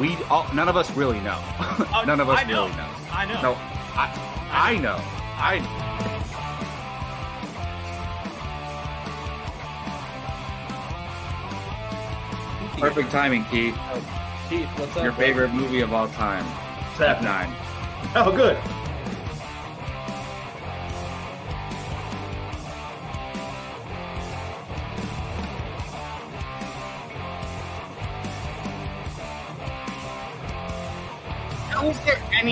We all, none of us really know. Oh, none of us know. really know. I know. No, I, I know. I. Perfect timing, Keith. Keith, what's up? Your bro? favorite movie of all time, Step Nine. Oh, good.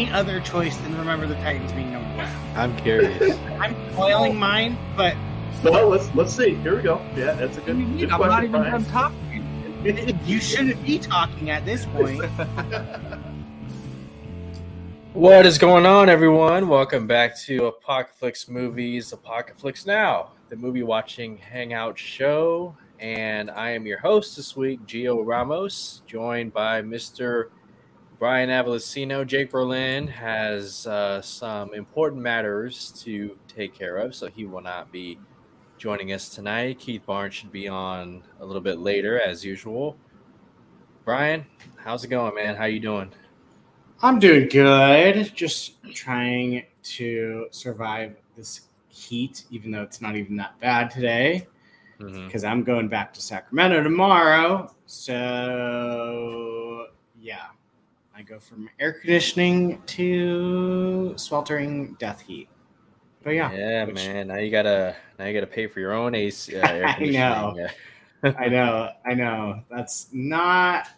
Any other choice than Remember the Titans being number one? I'm curious. I'm spoiling mine, but Well, let's let's see. Here we go. Yeah, that's a good, good I'm question. not even Brian. done talking. you shouldn't be talking at this point. what is going on, everyone? Welcome back to Apocalypse Movies, Apocalypse Now, the movie watching hangout show. And I am your host this week, Gio Ramos, joined by Mr. Brian Avalosino. Jake Berlin has uh, some important matters to take care of, so he will not be joining us tonight. Keith Barnes should be on a little bit later, as usual. Brian, how's it going, man? How you doing? I'm doing good. Just trying to survive this heat, even though it's not even that bad today, because I'm going back to Sacramento tomorrow. So, yeah, I go from air conditioning to sweltering death heat. But yeah, Yeah, which- man. Now you gotta now you gotta pay for your own AC. Uh, air I know. I know, I know. That's not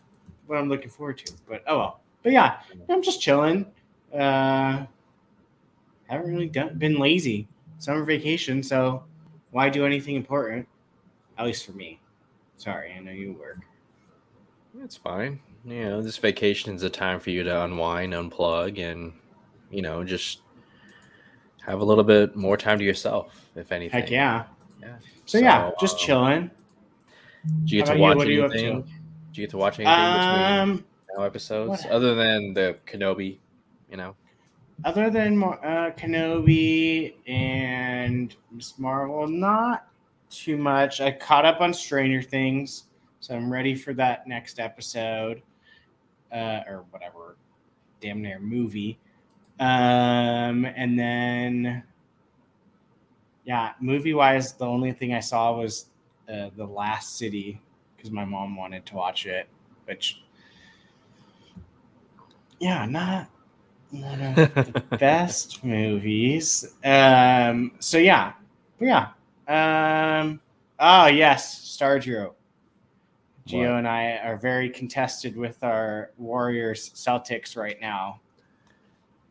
what I'm looking forward to. But oh well. But yeah, I'm just chilling. Uh haven't really done been lazy. Summer vacation, so why do anything important? At least for me. Sorry, I know you work. It's fine. You know, this vacation is a time for you to unwind, unplug, and you know, just have a little bit more time to yourself, if anything. Heck yeah. Yeah. So, yeah, just um, chilling. Do you get How to watch you to? anything? Did you get to watch anything Um between now episodes, what- other than the Kenobi? You know. other than uh, Kenobi and Miss Marvel, not too much. I caught up on Stranger Things, so I'm ready for that next episode, uh, or whatever, damn near movie. Um, and then, yeah, movie wise, the only thing I saw was uh, The Lost City because my mom wanted to watch it, which, yeah, not one of the best movies. Um, so yeah, yeah. Um, oh yes, Stargirl. Gio and I are very contested with our Warriors Celtics right now.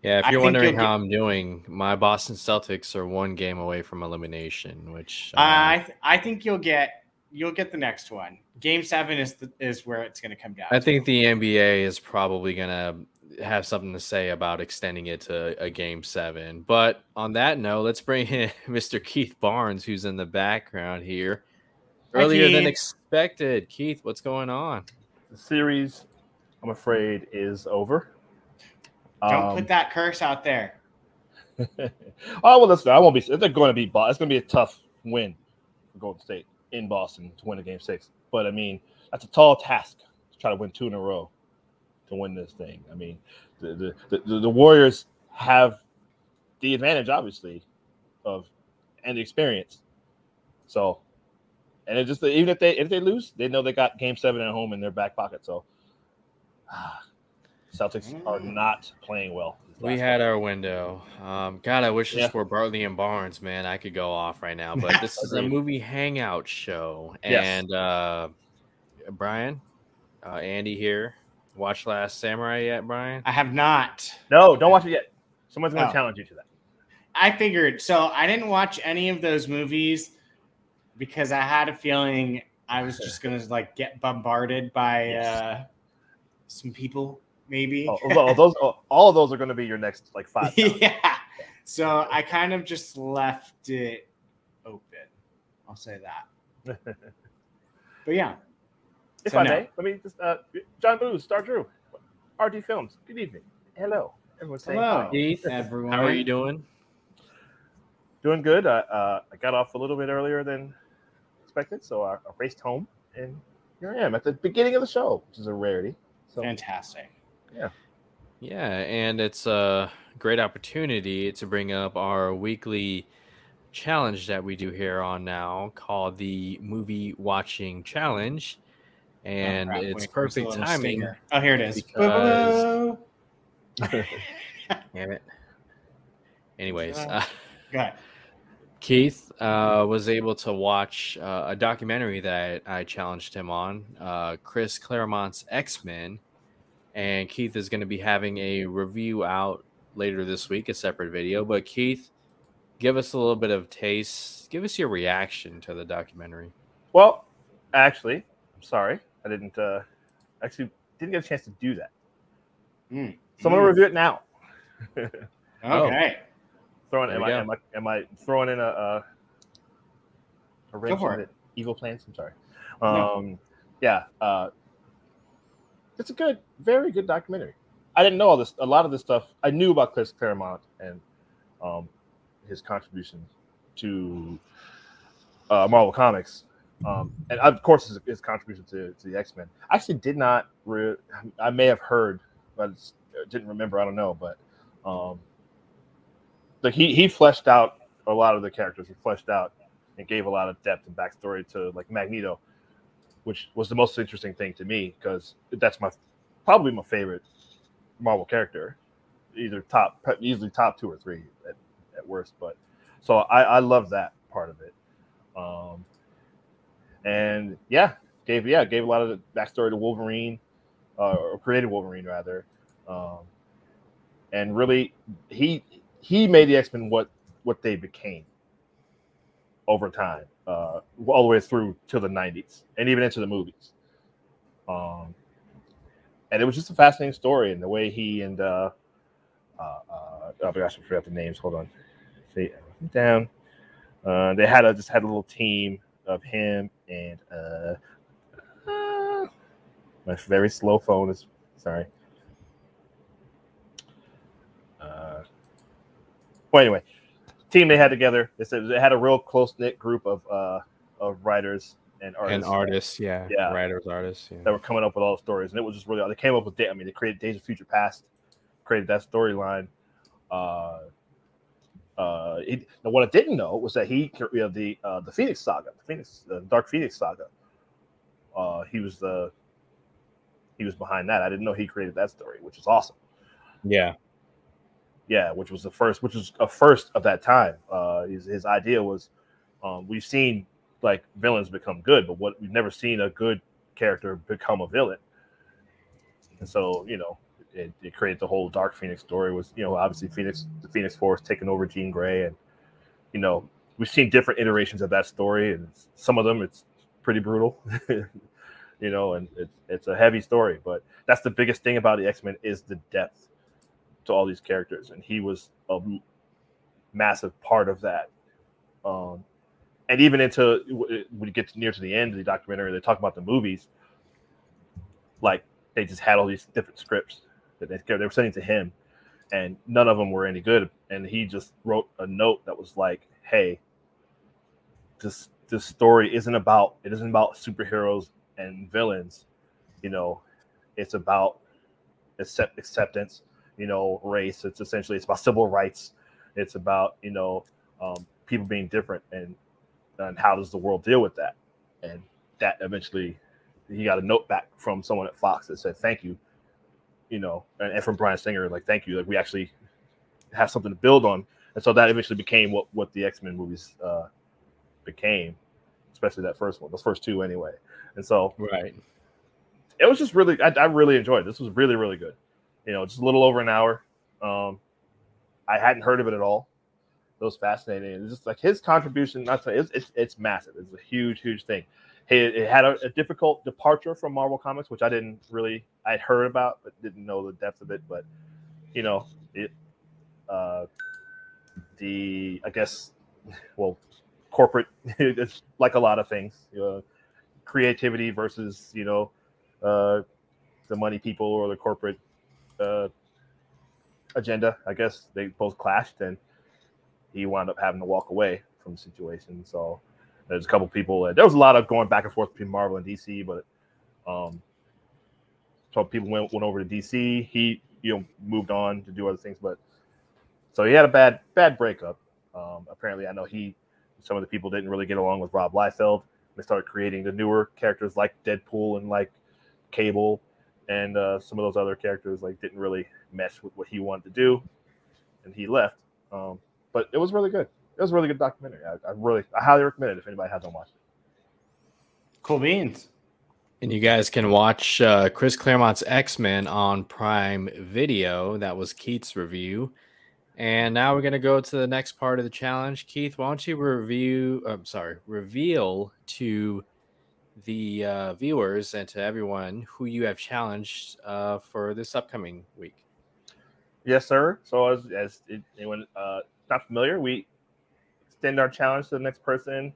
Yeah, if you're wondering how I'm doing, my Boston Celtics are one game away from elimination, which uh, I th- I think you'll get you'll get the next one. Game seven is the, is where it's going to come down. I to. think the NBA is probably gonna have something to say about extending it to a game seven. But on that note, let's bring in Mr. Keith Barnes, who's in the background here. Hi, Earlier than Keith. Expected. Keith, what's going on? The series, I'm afraid, is over. Don't Um, put that curse out there. oh well, listen. I won't be. They're going to be. It's going to be a tough win for Golden State in Boston to win a game six. But I mean, that's a tall task to try to win two in a row to win this thing. I mean, the the, the, the Warriors have the advantage, obviously, of and the experience. So, and it just even if they if they lose, they know they got Game Seven at home in their back pocket. So, Celtics are Mm. not playing well. We last had our window. Um, God, I wish Yeah. this were Bartley and Barnes, man. I could go off right now, but this is a movie hangout show. Yes. And uh, Brian, uh, Andy here. Watch Last Samurai yet, Brian? I have not. No, don't watch it yet. Someone's going to Oh. challenge you to that. I figured. So I didn't watch any of those movies because I had a feeling I was just gonna like get bombarded by Yes. uh, some people, maybe. Oh, well, those all of those are going to be your next like five. yeah. So I kind of just left it open. I'll say that. But yeah, if So I no. may, let me just uh, John Booth, Star Drew, RD Films. Good evening. Hello. Everyone's saying Hello. Keith, everyone. how are you doing? Doing good. Uh, uh, I got off a little bit earlier than expected, so I, I raced home, and here I am at the beginning of the show, which is a rarity. So Fantastic. Yeah, Yeah, and it's a great opportunity to bring up our weekly challenge that we do here on now called the movie watching challenge. And Oh, it's Wait, perfect timing. stinger? Oh, here it is. because- Damn it. Anyways, Uh, uh, Go ahead. Keith uh, was able to watch uh, a documentary that I challenged him on, uh, Chris Claremont's X Men. And Keith is going to be having a review out later this week, a separate video. But Keith, give us a little bit of taste. Give us your reaction to the documentary. Well, actually, I'm sorry, I didn't uh, actually didn't get a chance to do that. Mm. So I'm gonna Mm. review it now. Okay. Throwing am I, am I am I throwing in a a, a wrench for it. evil plans? I'm sorry. No. Um, yeah, uh, it's a good, very good documentary. I didn't know all this. A lot of this stuff I knew about Chris Claremont and um, his contributions to uh, Marvel Comics, um, and of course his, his contribution to, to the X Men. I actually did not. Re- I may have heard, but it's- didn't remember. I don't know, but um, the, he he fleshed out a lot of the characters. He fleshed out and gave a lot of depth and backstory to like Magneto, which was the most interesting thing to me because that's my probably my favorite Marvel character, either top easily top two or three at, at worst. But so I I love that part of it. Um, and yeah, gave yeah gave a lot of the backstory to Wolverine, uh, or created Wolverine rather, um, and really he he made the X Men what what they became over time, uh, all the way through to the '90s and even into the movies. Um, and it was just a fascinating story, and the way he and uh, uh, uh, oh gosh, I forgot the names. Hold on, see down. Uh, they had a just had a little team of him and uh, uh, my very slow phone is sorry. Uh, well, anyway, team they had together. They said they had a real close knit group of uh, of writers and artists, And artists, yeah. Yeah. Writers, artists. Yeah. that were coming up with all the stories, and it was just really they came up with. I mean, they created Days of Future Past, created that storyline. Uh, uh, it, now what I didn't know was that he, you know, the uh, the Phoenix Saga, the Phoenix, the Dark Phoenix Saga. Uh, he was the he was behind that. I didn't know he created that story, which is awesome. yeah. Yeah, which was the first, which was a first of that time. Uh, his his idea was, um, we've seen like villains become good, but what we've never seen a good character become a villain. And so, you know, it, it created the whole Dark Phoenix story. Was you know obviously Phoenix, the Phoenix Force taking over Jean Grey, and you know we've seen different iterations of that story, and some of them it's pretty brutal. you know, and it's it's a heavy story, but that's the biggest thing about the X Men is the depth to all these characters, and he was a massive part of that. Um, and even into when you get near to the end of the documentary, they talk about the movies. Like they just had all these different scripts that they, they were sending to him, and none of them were any good. And he just wrote a note that was like, "Hey, this this story isn't about it isn't about superheroes and villains, you know, it's about accept, acceptance, you know, race. It's essentially it's about civil rights. It's about you know um, people being different and and how does the world deal with that? And that eventually he got a note back from someone at Fox that said thank you, you know, and, and from Bryan Singer like thank you, like we actually have something to build on. And so that eventually became what what the X Men movies uh, became, especially that first one, those first two anyway. And so Right. it was just really, I, I really enjoyed it. This was really, really good. You know, just a little over an hour. Um, I hadn't heard of it at all. It was fascinating. It's just like his contribution, not to, it's, it's, it's massive. It's a huge, huge thing. It, it had a, a difficult departure from Marvel Comics, which I didn't really, I'd heard about, but didn't know the depth of it. But, you know, it, uh, the, I guess, well, corporate, it's like a lot of things, you know, creativity versus, you know, uh, the money people or the corporate uh, agenda. I guess they both clashed, and he wound up having to walk away from the situation. So there's a couple people. There was a lot of going back and forth between Marvel and DC, but um, so people went went over to DC. He you know moved on to do other things, but so he had a bad bad breakup. Um, apparently, I know he some of the people didn't really get along with Rob Liefeld. They started creating the newer characters like Deadpool and like Cable, and uh, some of those other characters like didn't really mesh with what he wanted to do, and he left. Um, but it was really good. It was a really good documentary. I, I really, I highly recommend it if anybody hasn't watched it. Cool beans. And you guys can watch uh, Chris Claremont's X Men on Prime Video. That was Keith's review. And now we're going to go to the next part of the challenge. Keith, why don't you review, I'm sorry, reveal to the uh, viewers and to everyone who you have challenged uh, for this upcoming week? Yes, sir. So as, as it, anyone uh, not familiar, we extend our challenge to the next person.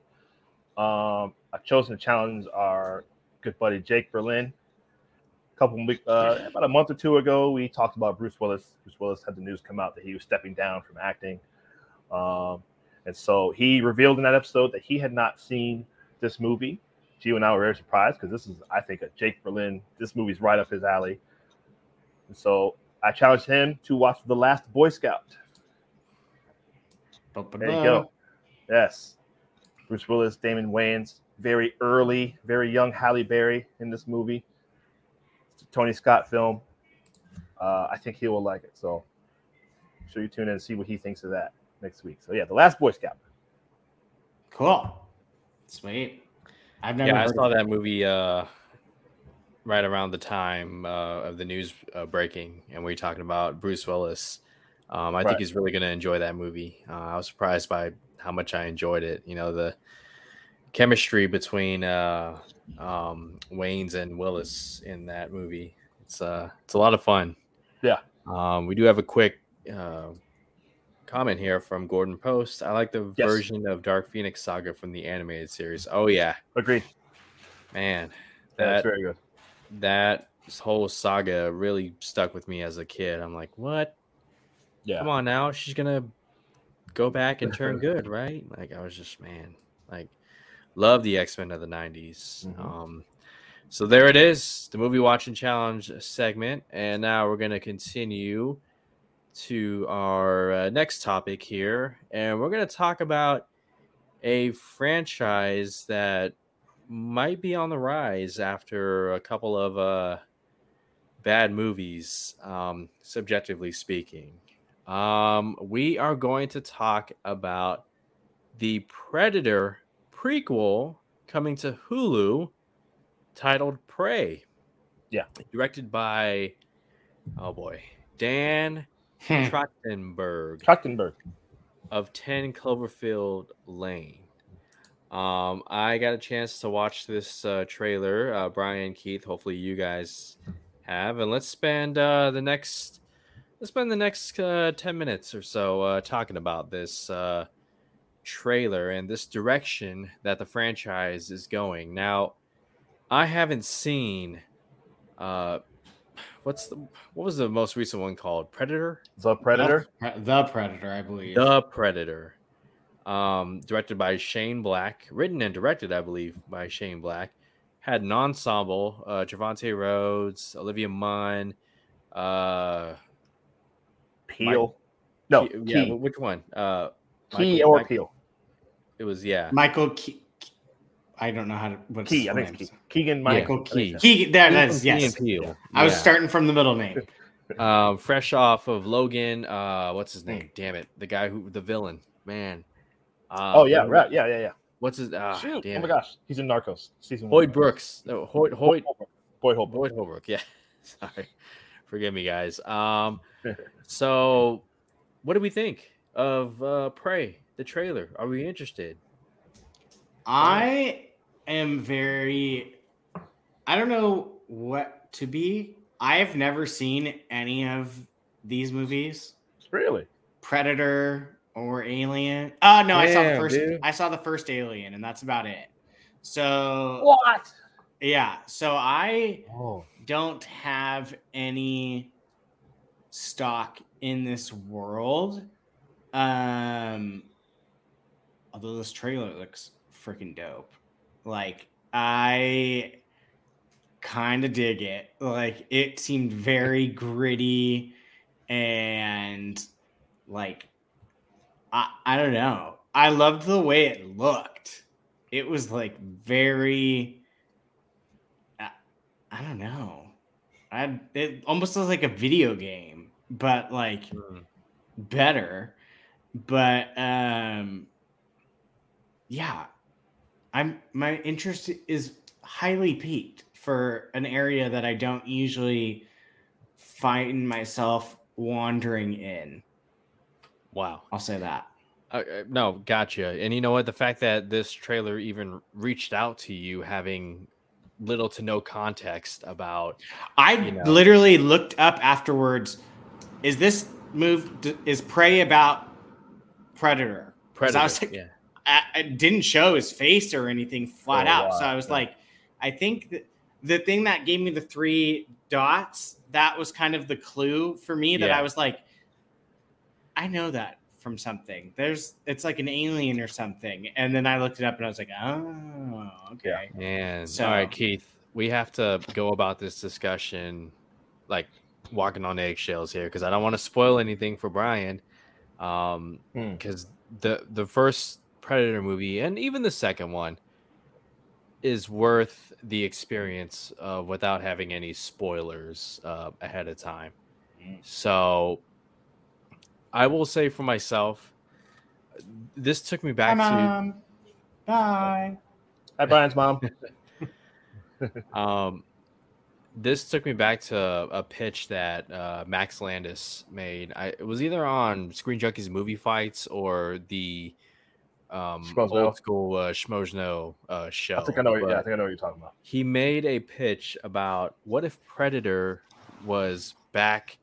Um, I've chosen to challenge our good buddy Jake Berlin A couple weeks, uh, about a month or two ago, we talked about Bruce Willis. Bruce Willis had the news come out that he was stepping down from acting, um, and so he revealed in that episode that he had not seen this movie. Gio and I were very surprised because this is, I think, a Jake Berlin. This movie's right up his alley, and so I challenged him to watch The Last Boy Scout. There you go. Yes, Bruce Willis, Damon Wayans, very early, very young Halle Berry in this movie. Tony Scott film. Uh, I think he will like it. So make sure you tune in and see what he thinks of that next week. So yeah, the last Boy Scout. Cool. Sweet. I've never. Yeah, I saw that movie uh, right around the time uh, of the news uh, breaking, and we are talking about Bruce Willis. Um, I right. think he's really going to enjoy that movie. Uh, I was surprised by how much I enjoyed it. You know, the chemistry between uh, um, Wayans and Willis in that movie. It's uh, it's a lot of fun. Yeah. Um, we do have a quick uh, comment here from Gordon Post. I like the yes. version of Dark Phoenix Saga from the animated series. Oh yeah, agreed. Man, that, that's very good. That whole saga really stuck with me as a kid. I'm like, what? Yeah. Come on now, she's gonna go back and turn good, right? Like I was just man, like Love the X Men of the 90s. Mm-hmm. Um, so there it is, the movie watching challenge segment. And now we're going to continue to our uh, next topic here. And we're going to talk about a franchise that might be on the rise after a couple of uh, bad movies, um, subjectively speaking. Um, we are going to talk about the Predator prequel coming to Hulu titled Prey. Yeah. Directed by, oh boy, Dan hmm. Trachtenberg. Trachtenberg. Of 10 Cloverfield Lane. Um, I got a chance to watch this uh, trailer. Uh, Brian, Keith, hopefully you guys have. And let's spend uh, the next. Let's spend the next uh, 10 minutes or so uh, talking about this uh, trailer and this direction that the franchise is going. Now, I haven't seen uh what's the what was the most recent one called? Predator? The Predator? The, the Predator, I believe. The Predator. Um directed by Shane Black, written and directed, I believe, by Shane Black. Had an ensemble, uh Trevante Rhodes, Olivia Munn, uh Peele. no, yeah, which one? Uh Key Michael, or Michael, Peele. It was yeah. Michael Key. I don't know how to. What's Key. I think Key. Keegan Michael Key. Key. There that is. Yes. Yeah. I was starting from the middle name. um, fresh off of Logan. Uh, what's his name? Damn it, the guy who the villain. Man. Uh, oh yeah, right. Yeah, yeah, yeah. What's his? Uh, Shoot. oh my gosh, he's in Narcos season one. Brooks. No, Hoyt. Hoyt. Boyd Holbrook. Boyd Holbrook. Yeah. Sorry. Forgive me, guys. Um, so what do we think of uh Prey? the trailer? Are we interested? I am very. I don't know what to be. I've never seen any of these movies. Really? Predator or Alien? Oh no, Damn, I saw the first. Dude. I saw the first Alien, and that's about it. So what? Yeah. So I oh. don't have any stock in this world. Um, although this trailer looks freaking dope. Like I kind of dig it. Like it seemed very gritty and like I I don't know. I loved the way it looked. It was like very I, I don't know. I it almost was like a video game, but like Mm. better. But um yeah. I'm my interest is highly piqued for an area that I don't usually find myself wandering in. Wow. I'll say that. Uh, uh, no, gotcha. And you know what? The fact that this trailer even reached out to you, having little to no context about I You know. literally looked up afterwards. Is this move is Prey about Predator? Predator. I was like, yeah. I, it didn't show his face or anything flat Oh, out. So. I was Yeah. like, I think that the thing that gave me the three dots, that was kind of the clue for me that Yeah. I was like, I know that from something. There's it's like an alien or something. And then I looked it up and I was like, oh, okay. Man. So- All right, Keith, we have to go about this discussion like walking on eggshells here because I don't want to spoil anything for Brian. Um, Hmm. because the the first Predator movie and even the second one is worth the experience uh, without having any spoilers uh, ahead of time. Mm. So I will say for myself, this took me back Bye, to Mom. Bye. Hi, Brian's mom. Um, this took me back to a pitch that uh, Max Landis made. I, it was either on Screen Junkies movie fights or the um, Schmoes old school uh, Schmoes uh, show. I think I know. but Yeah, I think I know what you're talking about. he made a pitch about what if Predator was back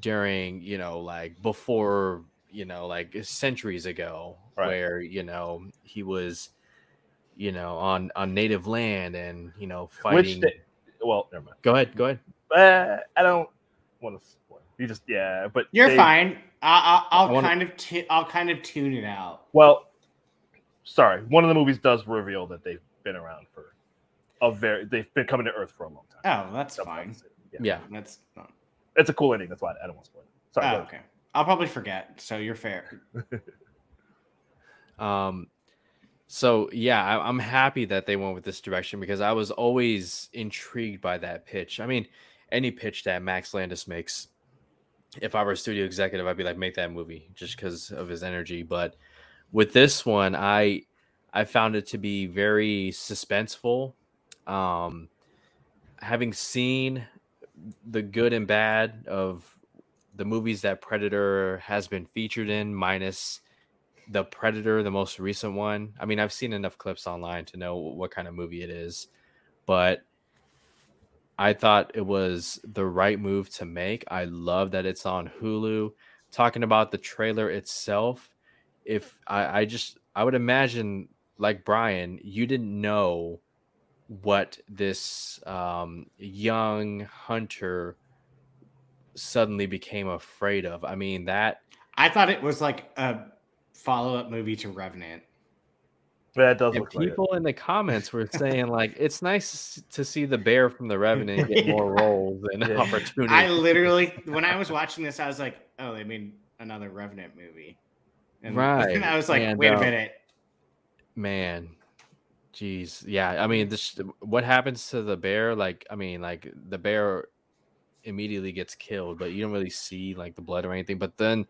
during, you know, like before, you know, like centuries ago, Right. where you know he was, you know, on on native land and you know fighting. Which, sta- well, never mind. Go ahead, go ahead. Uh, I don't want to spoil. You just, yeah, but You're they- fine. I, I, I'll I wanna- kind of tu- I'll kind of tune it out. Well, sorry. One of the movies does reveal that they've been around for a very. They've been coming to Earth for a long time. Oh, that's That's fine. Yeah. Yeah. That's oh, it's a cool ending. That's why I don't want to spoil it. Sorry. go ahead. okay. I'll probably forget. So you're fair. Um, so yeah, I, I'm happy that they went with this direction because I was always intrigued by that pitch. I mean, any pitch that Max Landis makes, if I were a studio executive, I'd be like, make that movie just because of his energy. But with this one, I I found it to be very suspenseful. Um, having seen the good and bad of the movies that Predator has been featured in, minus the Predator, the most recent one. I mean, I've seen enough clips online to know what kind of movie it is, but I thought it was the right move to make. I love that it's on Hulu. Talking about the trailer itself, if I, I just I would imagine like Brian, you didn't know what this um, young hunter suddenly became afraid of. I mean that I thought it was like a follow up movie to Revenant. Yeah, it does and look like it. people in the comments were saying like it's nice to see the bear from the revenant get more roles and Yeah. opportunities I literally, when I was watching this, I was like, oh, they made another Revenant movie. And, Right, I was like, and, wait a uh, minute. man jeez yeah i mean this what happens to the bear like i mean like the bear immediately gets killed but you don't really see like the blood or anything but then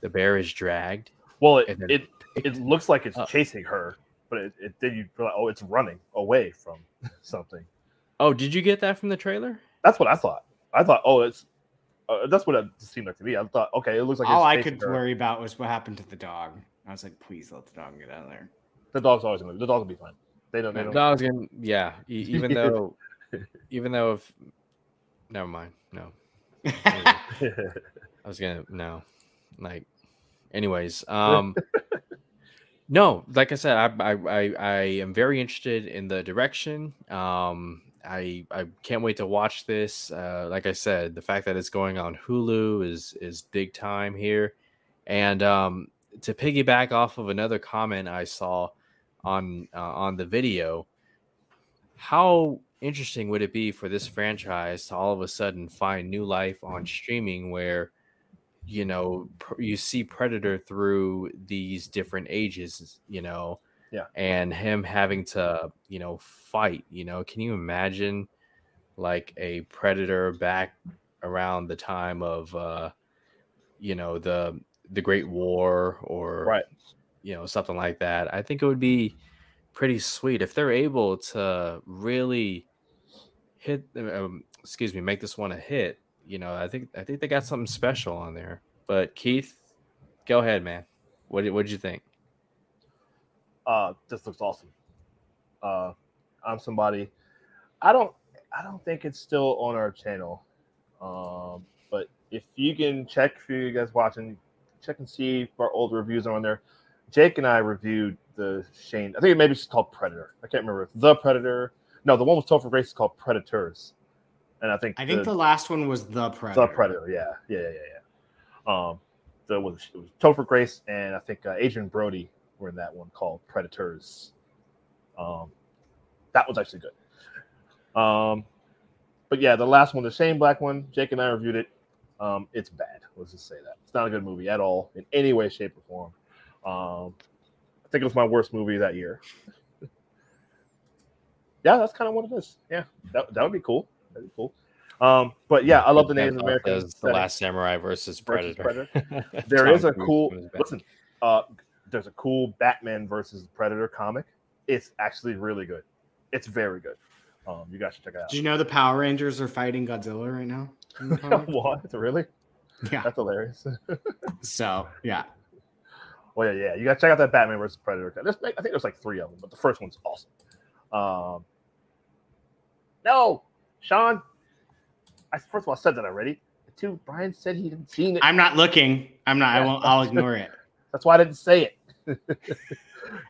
the bear is dragged Well, it it, it looks like it's up. chasing her, but it, it then you feel like, oh, it's running away from something. oh did you get that from the trailer That's what I thought. I thought, oh, it's uh, that's what it seemed like to me. I thought, okay, it looks like All I could her. worry about was what happened to the dog. I was like, please let the dog get out of there. The dog's always gonna. The dog will be fine. They don't. They the don't. dog's gonna yeah e- even though even though if never mind no I was gonna no, like, anyways, um, no, like I said, I, I I I am very interested in the direction. Um, I I can't wait to watch this. Uh, like I said, the fact that it's going on Hulu is is big time here, and um, to piggyback off of another comment I saw on uh, on the video, how interesting would it be for this franchise to all of a sudden find new life on streaming where you know you see predator through these different ages you know Yeah. and him having to you know fight you know can you imagine like a predator back around the time of uh you know the the great war or Right. you know something like that i think it would be pretty sweet if they're able to really hit um, excuse me make this one a hit you know i think i think they got something special on there but keith go ahead man what did, what did you think uh this looks awesome. Uh i'm somebody i don't i don't think it's still on our channel. Um but if you can check for you guys watching check and see if our old reviews are on there. Jake and i reviewed the shane i think maybe it's called predator. I can't remember. If the predator. No the one with topher grace is called predators. And i think I think the, last one was the predator. the predator yeah. Yeah yeah yeah, yeah. um the was it was topher grace and i think uh, adrien brody were in that one called predators. Um that was actually good. Um but yeah the last one the shane black one jake and i reviewed it. Um it's bad. Let's just say that. It's not a good movie at all in any way shape or form. Um i think it was my worst movie that year. Yeah that's kind of what it is. Yeah that, that would be cool. That'd be cool. Um but yeah i love the native american the last samurai versus versus predator, There is a cool listen uh there's a cool batman versus predator comic it's actually really good it's very good um you guys should check it out. Did you know the Power Rangers are fighting Godzilla right now? in the out comic? what really yeah. that's hilarious So yeah. well yeah yeah you gotta check out that batman versus predator there's, i think there's like three of them but the first one's awesome um no sean i first of all I said that already two brian said he didn't see it I'm not looking. I'm not. I won't. I'll ignore it. That's why i didn't say it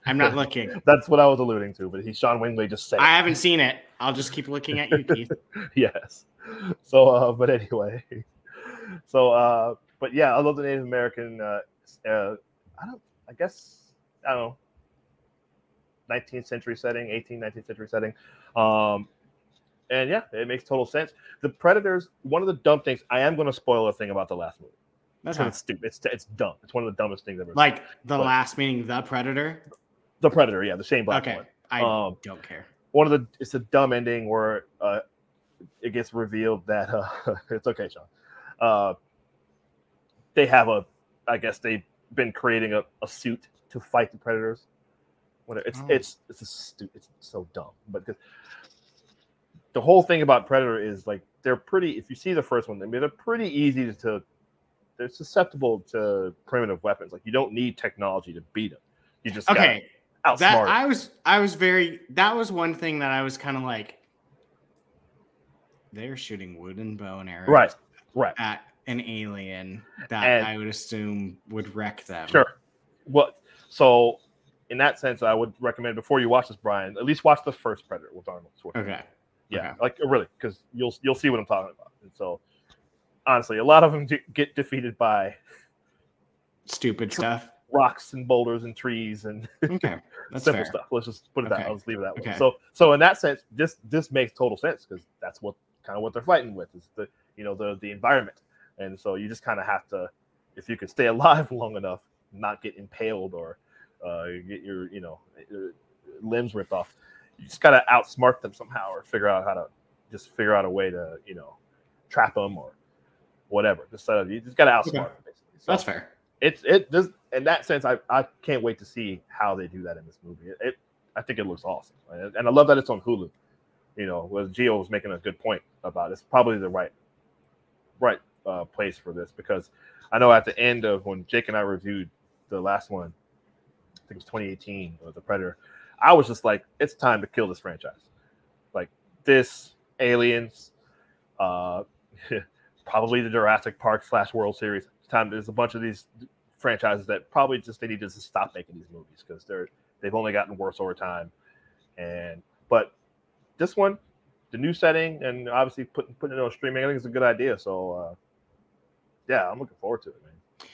I'm not looking. that's what i was alluding to but he sean wingley just said it. I haven't seen it. I'll just keep looking at you, Keith. yes. So, uh, but anyway, so, uh, but yeah, I love the Native American. Uh, uh, I don't. I guess I don't know. 19th century setting, 18th, 19th century setting. Um, and yeah, it makes total sense. The Predators. One of the dumb things. I am going to spoil a thing about the last movie. That's because it's stupid. It's it's dumb. It's one of the dumbest things ever. Like the But- last meaning, the Predator. the Predator. Yeah, the Shane Black Okay, one. I Um, don't care. one of the it's a dumb ending where uh it gets revealed that uh it's okay sean uh they have a i guess they've been creating a, a suit to fight the predators when it's Oh. it's it's a stu- it's so dumb but the, the whole thing about predator is like they're pretty if you see the first one i mean they're pretty easy to they're susceptible to primitive weapons like you don't need technology to beat them you just Okay, gotta that. I was. I was very. That was one thing that I was kind of like. They're shooting wooden bow and arrows right right at an alien that And- I would assume would wreck them. Sure. Well, so in that sense, I would recommend before you watch this, Brian, at least watch the first Predator with Arnold Schwarzenegger. Okay. Yeah, okay. like really, because you'll you'll see what I'm talking about. And so, honestly, a lot of them get defeated by Stupid stuff. rocks and boulders and trees and Okay, that's simple fair. stuff. Let's just put it that. Okay. I'll just leave it that way. Okay. So, so in that sense, this this makes total sense because that's what kind of what they're fighting with is the you know the the environment, and so you just kind of have to, if you can stay alive long enough, not get impaled or uh, get your you know your limbs ripped off. You just gotta outsmart them somehow or figure out how to just figure out a way to you know trap them or whatever. Just uh, you just gotta outsmart Okay. basically. So That's fair. it's it does in that sense I, I can't wait to see how they do that in this movie it, it i think it looks awesome and and i love that it's on hulu you know was gio was making a good point about it. it's probably the right right uh, place for this because i know at the end of when jake and i reviewed the last one i think it was 2018 or the predator i was just like it's time to kill this franchise like this aliens uh probably the jurassic park slash world series time there's a bunch of these franchises that probably just they need to just stop making these movies because they're they've only gotten worse over time. And but this one, the new setting, and obviously putting putting it on streaming, I think it's a good idea. So uh, yeah, I'm looking forward to it, man.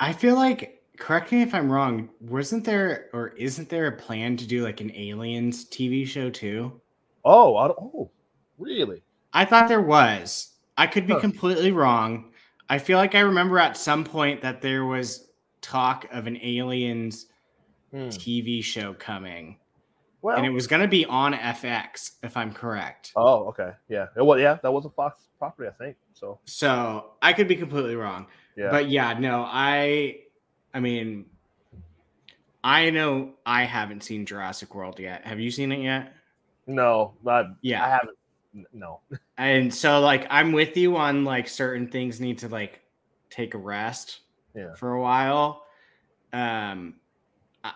I feel like, correct me if I'm wrong, wasn't there or isn't there a plan to do like an aliens TV show too? Oh, I don't, oh, really? I thought there was. I could be completely wrong. I feel like I remember at some point that there was talk of an aliens Hmm. TV show coming, Well, and it was going to be on FX, if I'm correct. oh, okay, yeah. Well, yeah, that was a Fox property, I think. So, So I could be completely wrong. yeah. But yeah, no, I I mean I know I haven't seen Jurassic World yet. Have you seen it yet? no, not. Yeah. I haven't. No. And so like I'm with you on like certain things need to like take a rest Yeah. for a while. Um I,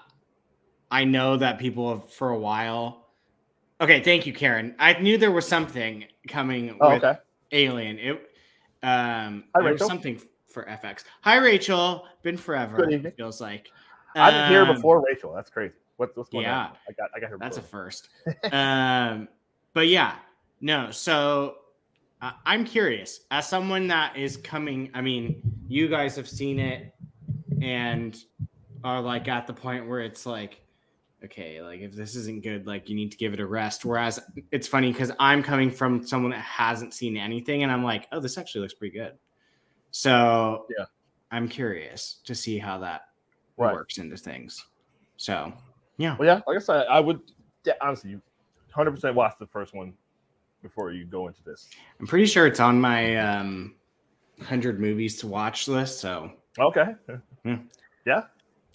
I know that people have for a while. Okay, thank you, Karen. I knew there was something coming Oh, with okay. Alien. It um Hi, there was something for FX. Hi Rachel, been forever. Evening. Feels like I was here before Rachel. That's crazy. What, what's going yeah. on? I got. I got her. That's a first. um, but yeah, no. So uh, I'm curious, as someone that is coming. I mean, you guys have seen it and are like at the point where it's like, okay, like if this isn't good, like you need to give it a rest. Whereas it's funny because I'm coming from someone that hasn't seen anything, and I'm like, oh, this actually looks pretty good. So Yeah. I'm curious to see how that Right. works into things. So yeah. Well, yeah. Like I said, I would yeah, honestly, 100 percent watch the first one before you go into this. I'm pretty sure it's on my um, 100 movies to watch list. So Okay. Yeah.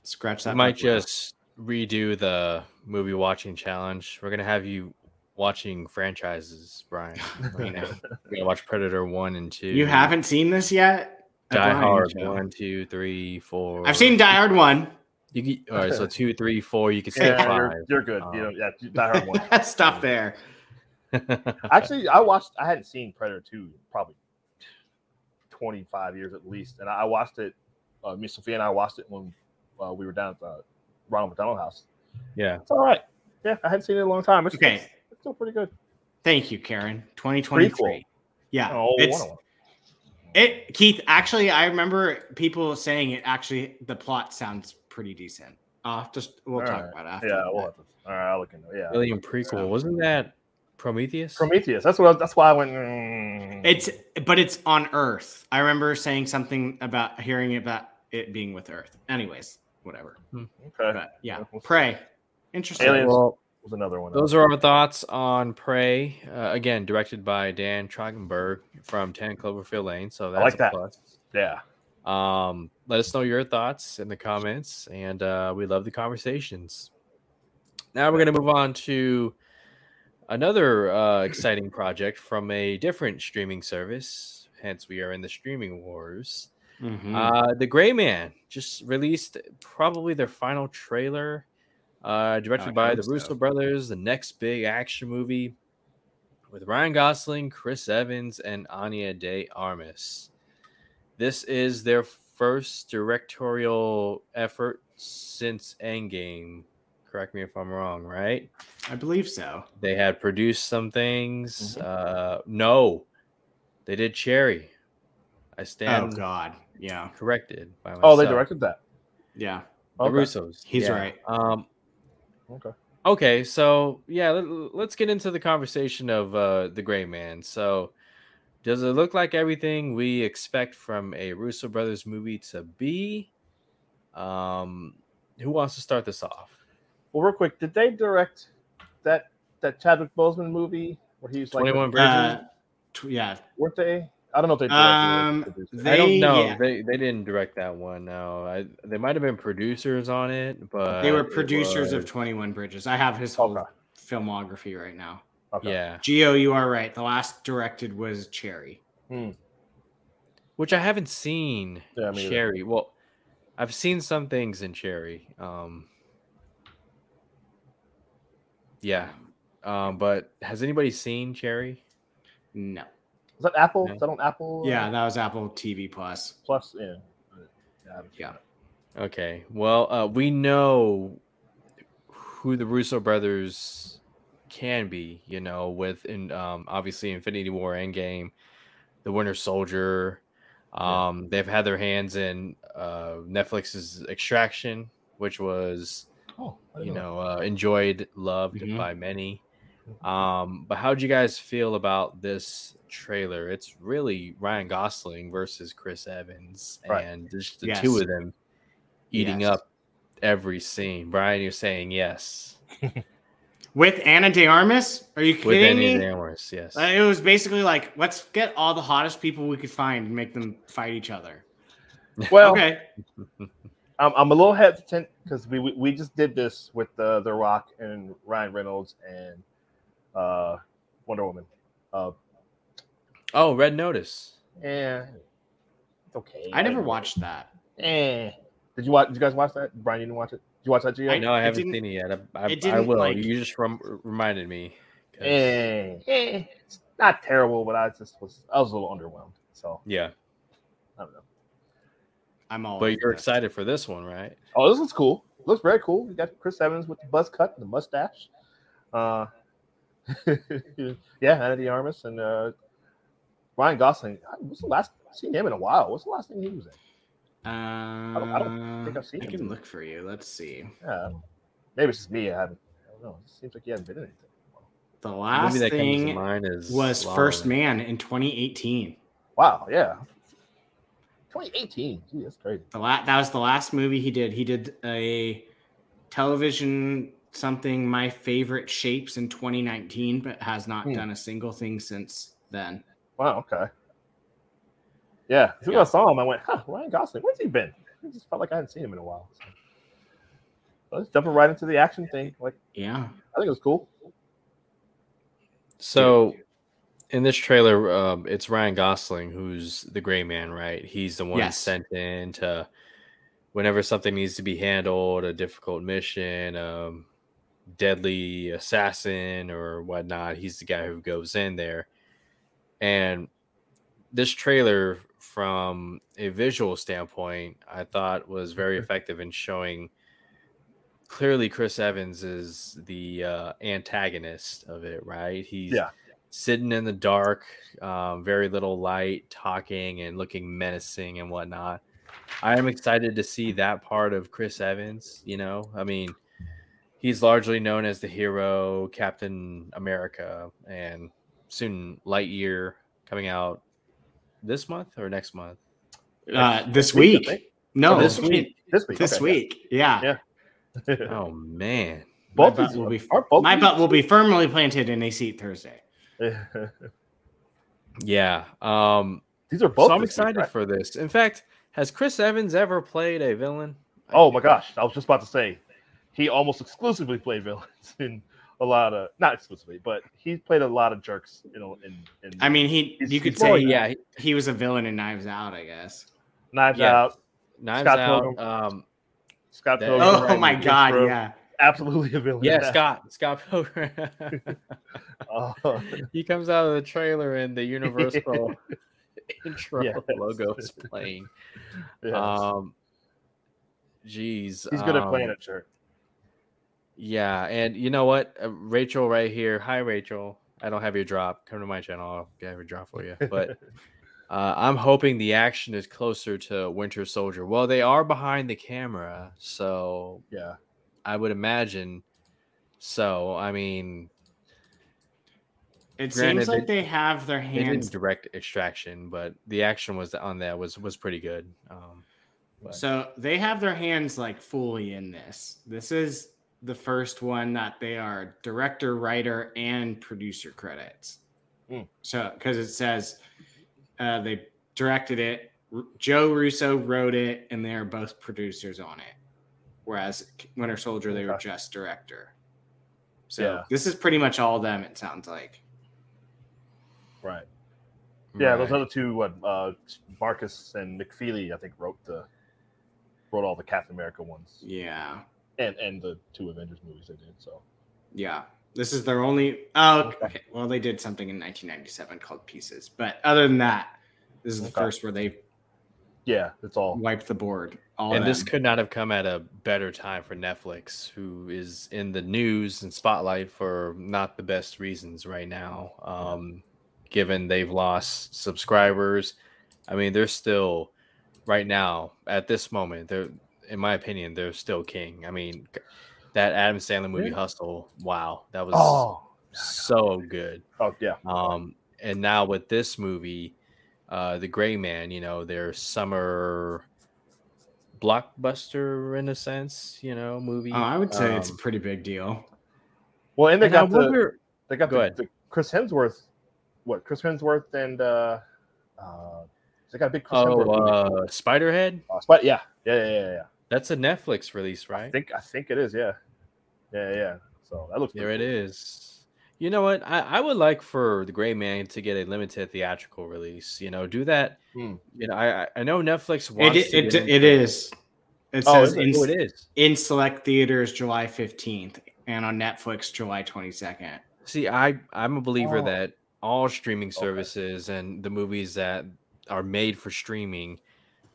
Scratch We that. might bug out. just redo the movie watching challenge. We're gonna have you watching franchises, Brian. You know. We're gonna watch Predator one and two. You haven't seen this yet? Die Brian Hard show. one, two, three, four. I've seen Die Hard 1. You get, all right, so two, three, four. You could say Yeah, five. you're, you're good. you know, Um, yeah, Die Hard one. Stop there. Actually, I watched. I hadn't seen Predator two probably 25 years at least, and I watched it. Uh, me, Sophia, and I watched it when uh, we were down at the Ronald McDonald House. yeah. It's all right. Yeah, I hadn't seen it in a long time. It's, Okay. it's, it's still pretty good. Thank you, Karen. 2023. Yeah. Oh, it's, one of them. it, Keith, actually, I remember people saying it actually, the plot sounds pretty decent. Uh, just we'll All talk right. about it after. Yeah, we'll have to, all right. I'll look into it. Yeah, Alien prequel. Wasn't that Prometheus? Prometheus. That's what. I, that's why I went. mm. It's but it's on Earth. I remember saying something about hearing about it being with Earth. Anyways, whatever. okay. But yeah, Yeah, Prey. Interesting. Aliens. Well, Was another one. those are our thoughts on Prey. Uh, again, directed by Dan Trachtenberg from 10 Cloverfield Lane. So that's like a that. plus. yeah. Um, let us know your thoughts in the comments, and uh, we love the conversations. Now we're going to move on to another uh, exciting project from a different streaming service. Hence, we are in the streaming wars. Mhm. Uh, the Gray Man just released probably their final trailer, uh, directed by the so. Russo brothers. The next big action movie with Ryan Gosling, Chris Evans, and Anya De Armas. This is their first directorial effort since Endgame. Correct me if I'm wrong, right? I believe so. They had produced some things. Mm-hmm. Uh, no, they did Cherry. I stand. Oh God. Yeah. corrected by myself. Oh, they directed that. Yeah. The Okay. Russos. He's yeah. right. Um, Okay. okay, so yeah, let, us get into the conversation of uh, the Gray Man. So, does it look like everything we expect from a Russo brothers movie to be? Um, who wants to start this off? Well, real quick, did they direct that that Chadwick Boseman movie where he's like, Twenty One Bridges. Uh, tw- yeah. weren't they? I don't know if they directed Um, it. or produced it. they- I don't know. yeah. They they didn't direct that one. No, I, they might have been producers on it, but They were it producers of 21 Bridges. I have his whole Okay. filmography right now. Okay. Yeah, Gio, you are right. The last directed was Cherry. which I haven't seen. Yeah, me either. Cherry. Well, I've seen some things in Cherry. Um, yeah, um, but has anybody seen Cherry? No. Is that Apple? Yeah. Is that on Apple? uh, Yeah, that was Apple TV Plus. Plus, yeah. Yeah. I haven't seen Yeah. Okay. Well, uh, we know who the Russo brothers can be. You know, with in um, obviously Infinity War, Endgame, the Winter Soldier. Um, they've had their hands in uh, Netflix's Extraction, which was Oh, you that. know uh, enjoyed, loved Mhm. by many. Um, but how'd you guys feel about this trailer? It's really Ryan Gosling versus Chris Evans, Right. and just the Yes. two of them eating Yes. up every scene. Brian, you're saying yes With Ana de Armas? Are you with kidding any me? Amorous, yes. Uh, It was basically like, let's get all the hottest people we could find and make them fight each other. Well, okay. I'm, I'm a little hesitant because we, we we just did this with the the Rock and Ryan Reynolds and uh, Wonder Woman. Uh, Oh, Red Notice. yeah, it's okay. I never watched that. Eh. Did you watch? Did you guys watch that? Brian, you didn't watch it. Did you watch that, Gio? I- No, I it haven't didn't- seen it yet. I, I, it I didn't, will. like- you just rem- reminded me. Eh, eh, it's not terrible, but I just was I was a little underwhelmed. So Yeah, I don't know. I'm all. but you're excited for this one, right? Oh, this looks cool. Looks very cool. You got Chris Evans with the buzz cut and the mustache. Uh, yeah, Ana de Armas and uh, Ryan Gosling. What's the last? I've seen him in a while. What's the last thing he was in? Uh, don't- I don't think I've seen I him. can look for you. Let's see. Yeah, maybe it's just me. I haven't. I don't know. It seems like he hasn't been in anything. The The last movie that comes to thing mind is was La La First Man in 2018. Wow. Yeah. 2018. Gee, that's crazy. The la- that was the last movie he did. He did a television something my favorite shapes in 2019, but has not Hmm. done a single thing since then. Wow. Okay. Yeah. As soon as I saw him, I went, "Huh, Ryan Gosling. Where's he been?" It just felt like I hadn't seen him in a while. So. Let's jumping right into the action thing. Like Yeah. I think it was cool. So, in this trailer, um, it's Ryan Gosling who's the Gray Man, right? He's the one Yes. sent in to whenever something needs to be handled, a difficult mission, um, deadly assassin or whatnot. He's the guy who goes in there, and this trailer, from a visual standpoint, I thought was very Mhm. effective in showing clearly Chris Evans is the uh, antagonist of it, right? He's Yeah. Sitting in the dark, um, very little light, talking and looking menacing and whatnot. I am excited to see that part of Chris Evans. You know, I mean, he's largely known as the hero, Captain America, and soon Lightyear coming out this month or next month. Uh, this week, week. No, Oh, this week. This week. This okay, week. Yeah. Yeah. Oh man, My butt will be my butt will be firmly planted in a seat Thursday. yeah. Um, these are both. so I'm excited right? for this. In fact, has Chris Evans ever played a villain? Oh my gosh! I was just about to say, he almost exclusively played villains in a lot of not exclusively, but he played a lot of jerks. You know, in, in I mean, he He's- you could say like- yeah, he was a villain in Knives Out, I guess. Knives yeah. Out, Knives Scott Out. Pilgrim. Um, Scott Pilgrim. Oh right, my god, Rose, yeah. Absolutely a villain. yeah. Scott. Scott Pilgrim. Oh, he comes out of the trailer and the Universal intro Yes. logo is playing. yes. Um, geez, he's good at um, playing a jerk. Yeah, and you know what, uh, Rachel, right here. Hi, Rachel. I don't have your drop. Come to my channel. I'll get your drop for you. But uh, I'm hoping the action is closer to Winter Soldier. Well, they are behind the camera, so Yeah, I would imagine. So, I mean, It Granted, seems like they- they have their they hands. didn't direct extraction, but the action was on that was was pretty good. Um, but- So they have their hands like fully in this. This is the first one that they are director, writer, and producer credits. Hmm. So because it says uh, they directed it, R- Joe Russo wrote it, and they are both producers on it. Whereas Winter Soldier, they were just director. So Yeah. this is pretty much all them. It sounds like. right. Yeah, those right. other two, what uh, Markus and McFeely, I think wrote the wrote all the Captain America ones, Yeah. and and the two Avengers movies they did. So Yeah. This is their only. Oh, okay. Well, they did something in 1997 called Pieces, but other than that, this is the first where they yeah, it's all Wipe the board. All and this could not have come at a better time for Netflix, who is in the news and spotlight for not the best reasons right now. Um, given they've lost subscribers, I mean, they're still right now at this moment. They're, in my opinion, they're still king. I mean, that Adam Sandler movie Yeah. Hustle, wow, that was oh so good. Oh yeah, Um, and now with this movie, uh, The Gray Man, you know, their summer blockbuster in a sense, you know, movie. Oh, I would say it's a Um, pretty big deal. well, and they and got the wonder, they got Go the, the Chris Hemsworth. What Chris Hemsworth and uh, uh, they got a big Chris oh, movie. uh, Spiderhead. Uh, Spy- yeah, yeah, yeah, yeah, yeah. That's a Netflix release, right? I right? think I think it is. Yeah, yeah, yeah. So that looks There it pretty is. You know what? I, I would like for the Gray Man to get a limited theatrical release. You know, do that. Hmm. You know, I I- know Netflix It wants it, it, it into- is. It Oh, says in, Oh, it is. in select theaters July 15th and on Netflix July 22nd. See, I I'm a believer Oh. that all streaming Okay. services and the movies that are made for streaming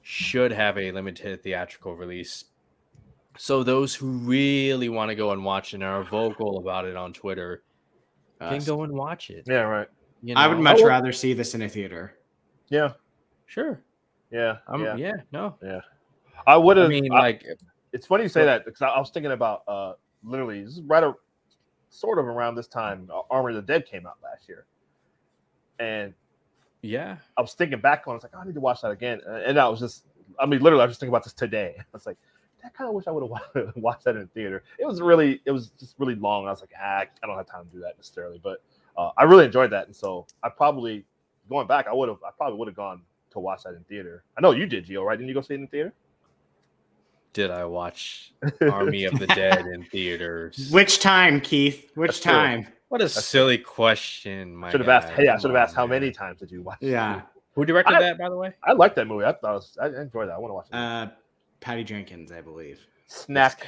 should have a limited theatrical release. So those who really want to go and watch it and are vocal about it on Twitter can Us. go and watch it. Yeah, right. You I would much Oh, rather see this in a theater. Yeah, sure. yeah, Um, yeah. yeah. no. Yeah. I would I have. mean, like, it's funny you say Go- that because I, I was thinking about uh, literally this is right, a, sort of around this time. Uh, Army of the Dead came out last year, and yeah, I was thinking back on. it, I was like, "Oh, I need to watch that again, Uh, and I was just. I mean, literally, I was just thinking about this today. I was like, I kind of wish I would have watched that in the theater. It was really, it was just really long. I was like, ah, I don't have time to do that necessarily, but uh, I really enjoyed that, and so I probably going back, I would have, I probably would have gone to watch that in theater. I know you did, Gio, right? Didn't you go see it in theater? did I watch Army of the Dead in theaters? Which time, Keith? Which That's true. time? What a silly question, my Should have guy. asked. Hey, I should have asked how many times did you watch? Yeah. Who directed I- that, by the way? I like that movie. I thought it was, I enjoyed that. I want to watch it. Uh, Patty Jenkins, I believe. Zack,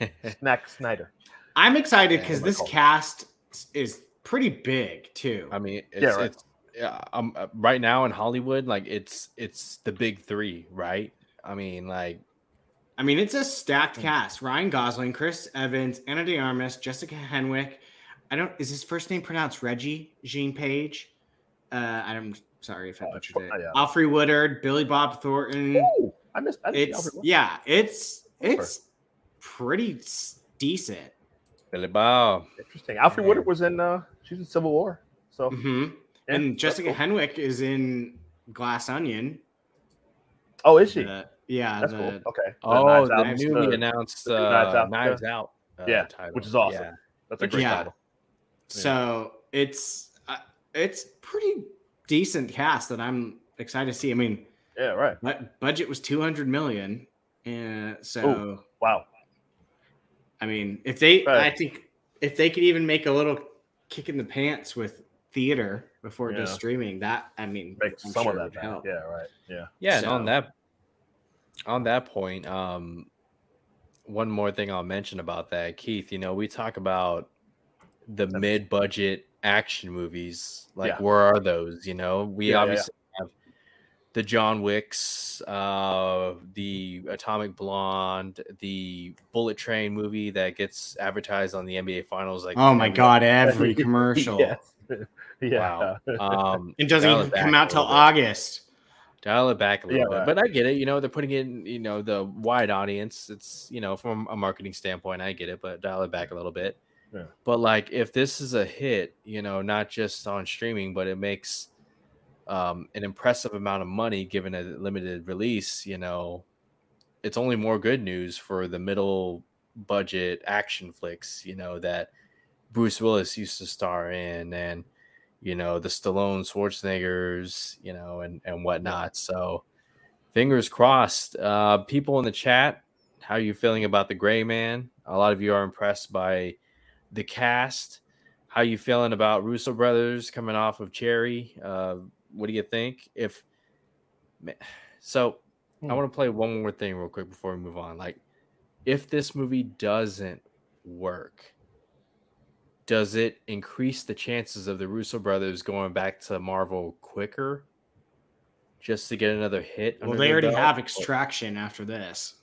Zack Snyder. I'm excited because what this call cast is pretty big too. I mean, it's, Yeah, right. it's yeah, um, uh, right now in Hollywood, like it's it's the big three, right? I mean, like I mean, it's a stacked Hmm. cast: Ryan Gosling, Chris Evans, Ana de Armas, Jessica Henwick. I don't. Is his first name pronounced Reggie Jean Page? Uh, I'm sorry if I Uh, butchered it. uh, yeah. Alfred Woodard, Billy Bob Thornton. Ooh, I missed. I didn't It's Alfred yeah, it's it's pretty decent. Billy Bob. Interesting. Alfred Woodard was in. uh She's in Civil War. So hmm yeah, and that's Jessica cool. Henwick is in Glass Onion. Oh, is she? The- yeah, That's the, cool. Okay. The Oh, Knives the newly the- announced the uh, Knives Out, Knives Out. uh, Yeah, title. which is awesome. Yeah. That's a great Yeah. title. So it's uh, it's pretty decent cast that I'm excited to see. I mean, Yeah. Right. bu- budget was 200 million, and so Wow. I mean, if they, Right. I think if they could even make a little kick in the pants with theater before it does Yeah. streaming, that I mean, Make I'm some sure of that would back. help. Yeah. Right. Yeah. Yeah, and on that on that point, um, one more thing I'll mention about that, Keith. You know, we talk about the mid-budget action movies. Like, Yeah. where are those? You know, we Yeah, yeah, yeah. obviously have the John Wicks, uh, the Atomic Blonde, the Bullet Train movie that gets advertised on the NBA Finals. Like, Oh my every- god, every commercial. yes. Yeah. Wow. Um, It doesn't even come out till. August. dial it back a little Yeah, bit right. but i get it you know they're putting in you know the wide audience it's you know from a marketing standpoint i get it but dial it back a little bit Yeah. but like if this is a hit you know not just on streaming but it makes um, an impressive amount of money given a limited release you know it's only more good news for the middle budget action flicks you know that bruce willis used to star in and you know the Stallone, Schwarzeneggers, you know, and and whatnot. So, fingers crossed. Uh, people in the chat, how are you feeling about the Gray Man? A lot of you are impressed by the cast. How you feeling about Russo brothers coming off of Cherry? Uh, what do you think? If ma- so, I Hmm. want to play one more thing real quick before we move on. Like, if this movie doesn't work, does it increase the chances of the Russo brothers going back to Marvel quicker just to get another hit? Well, they already belt? have Extraction after this.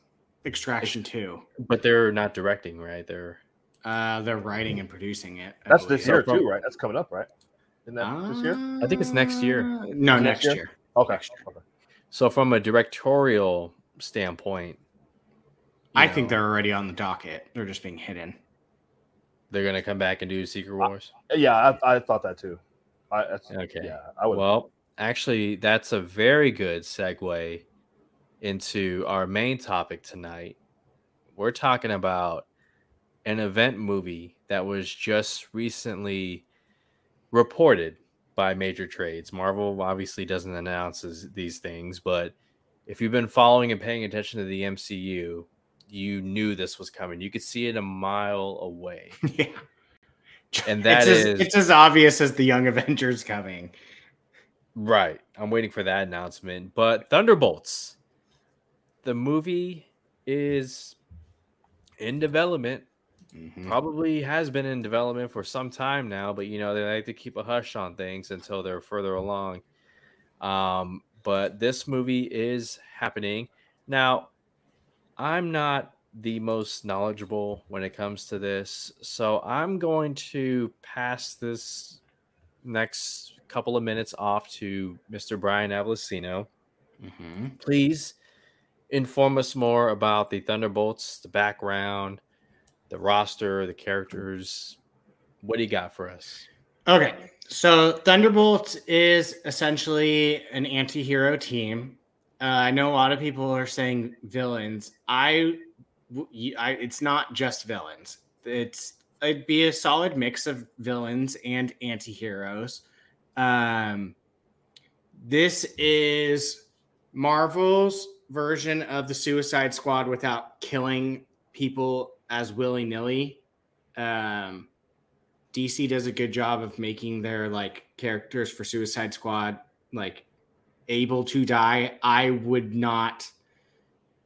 Extraction 2. but they're not directing, right? They're Uh, they're writing and producing it. I That's this believe. year too, right? That's coming up, right? Isn't that this year? I think it's next year. Uh, No, Next next year? year. Okay. next year. okay. so from a directorial standpoint. you I think they're already on the docket. They're just being hidden. They're gonna come back and do Secret Wars. Yeah, I, I thought that too. I, that's, Okay. Yeah, I would. Well, actually, that's a very good segue into our main topic tonight. We're talking about an event movie that was just recently reported by major trades. Marvel obviously doesn't announce these things, but if you've been following and paying attention to the MCU, you knew this was coming. You could see it a mile away. yeah. And that it's is as, it's as obvious as the Young Avengers coming. Right. I'm waiting for that announcement. But Thunderbolts, the movie is in development. Mhm. Probably has been in development for some time now, but you know, they like to keep a hush on things until they're further along. Um, but this movie is happening. Now, I'm not the most knowledgeable when it comes to this, so I'm going to pass this next couple of minutes off to Mr. Brian Avlicino. Mhm. Please inform us more about the Thunderbolts, the background, the roster, the characters. What do you got for us? Okay, so Thunderbolts is essentially an anti-hero team. Uh, I know a lot of people are saying villains. I, it's not just villains. It's it'd be a solid mix of villains and anti-heroes. Um, this is Marvel's version of the Suicide Squad without killing people as willy nilly. Um, DC does a good job of making their like characters for Suicide Squad like able to die. I would not.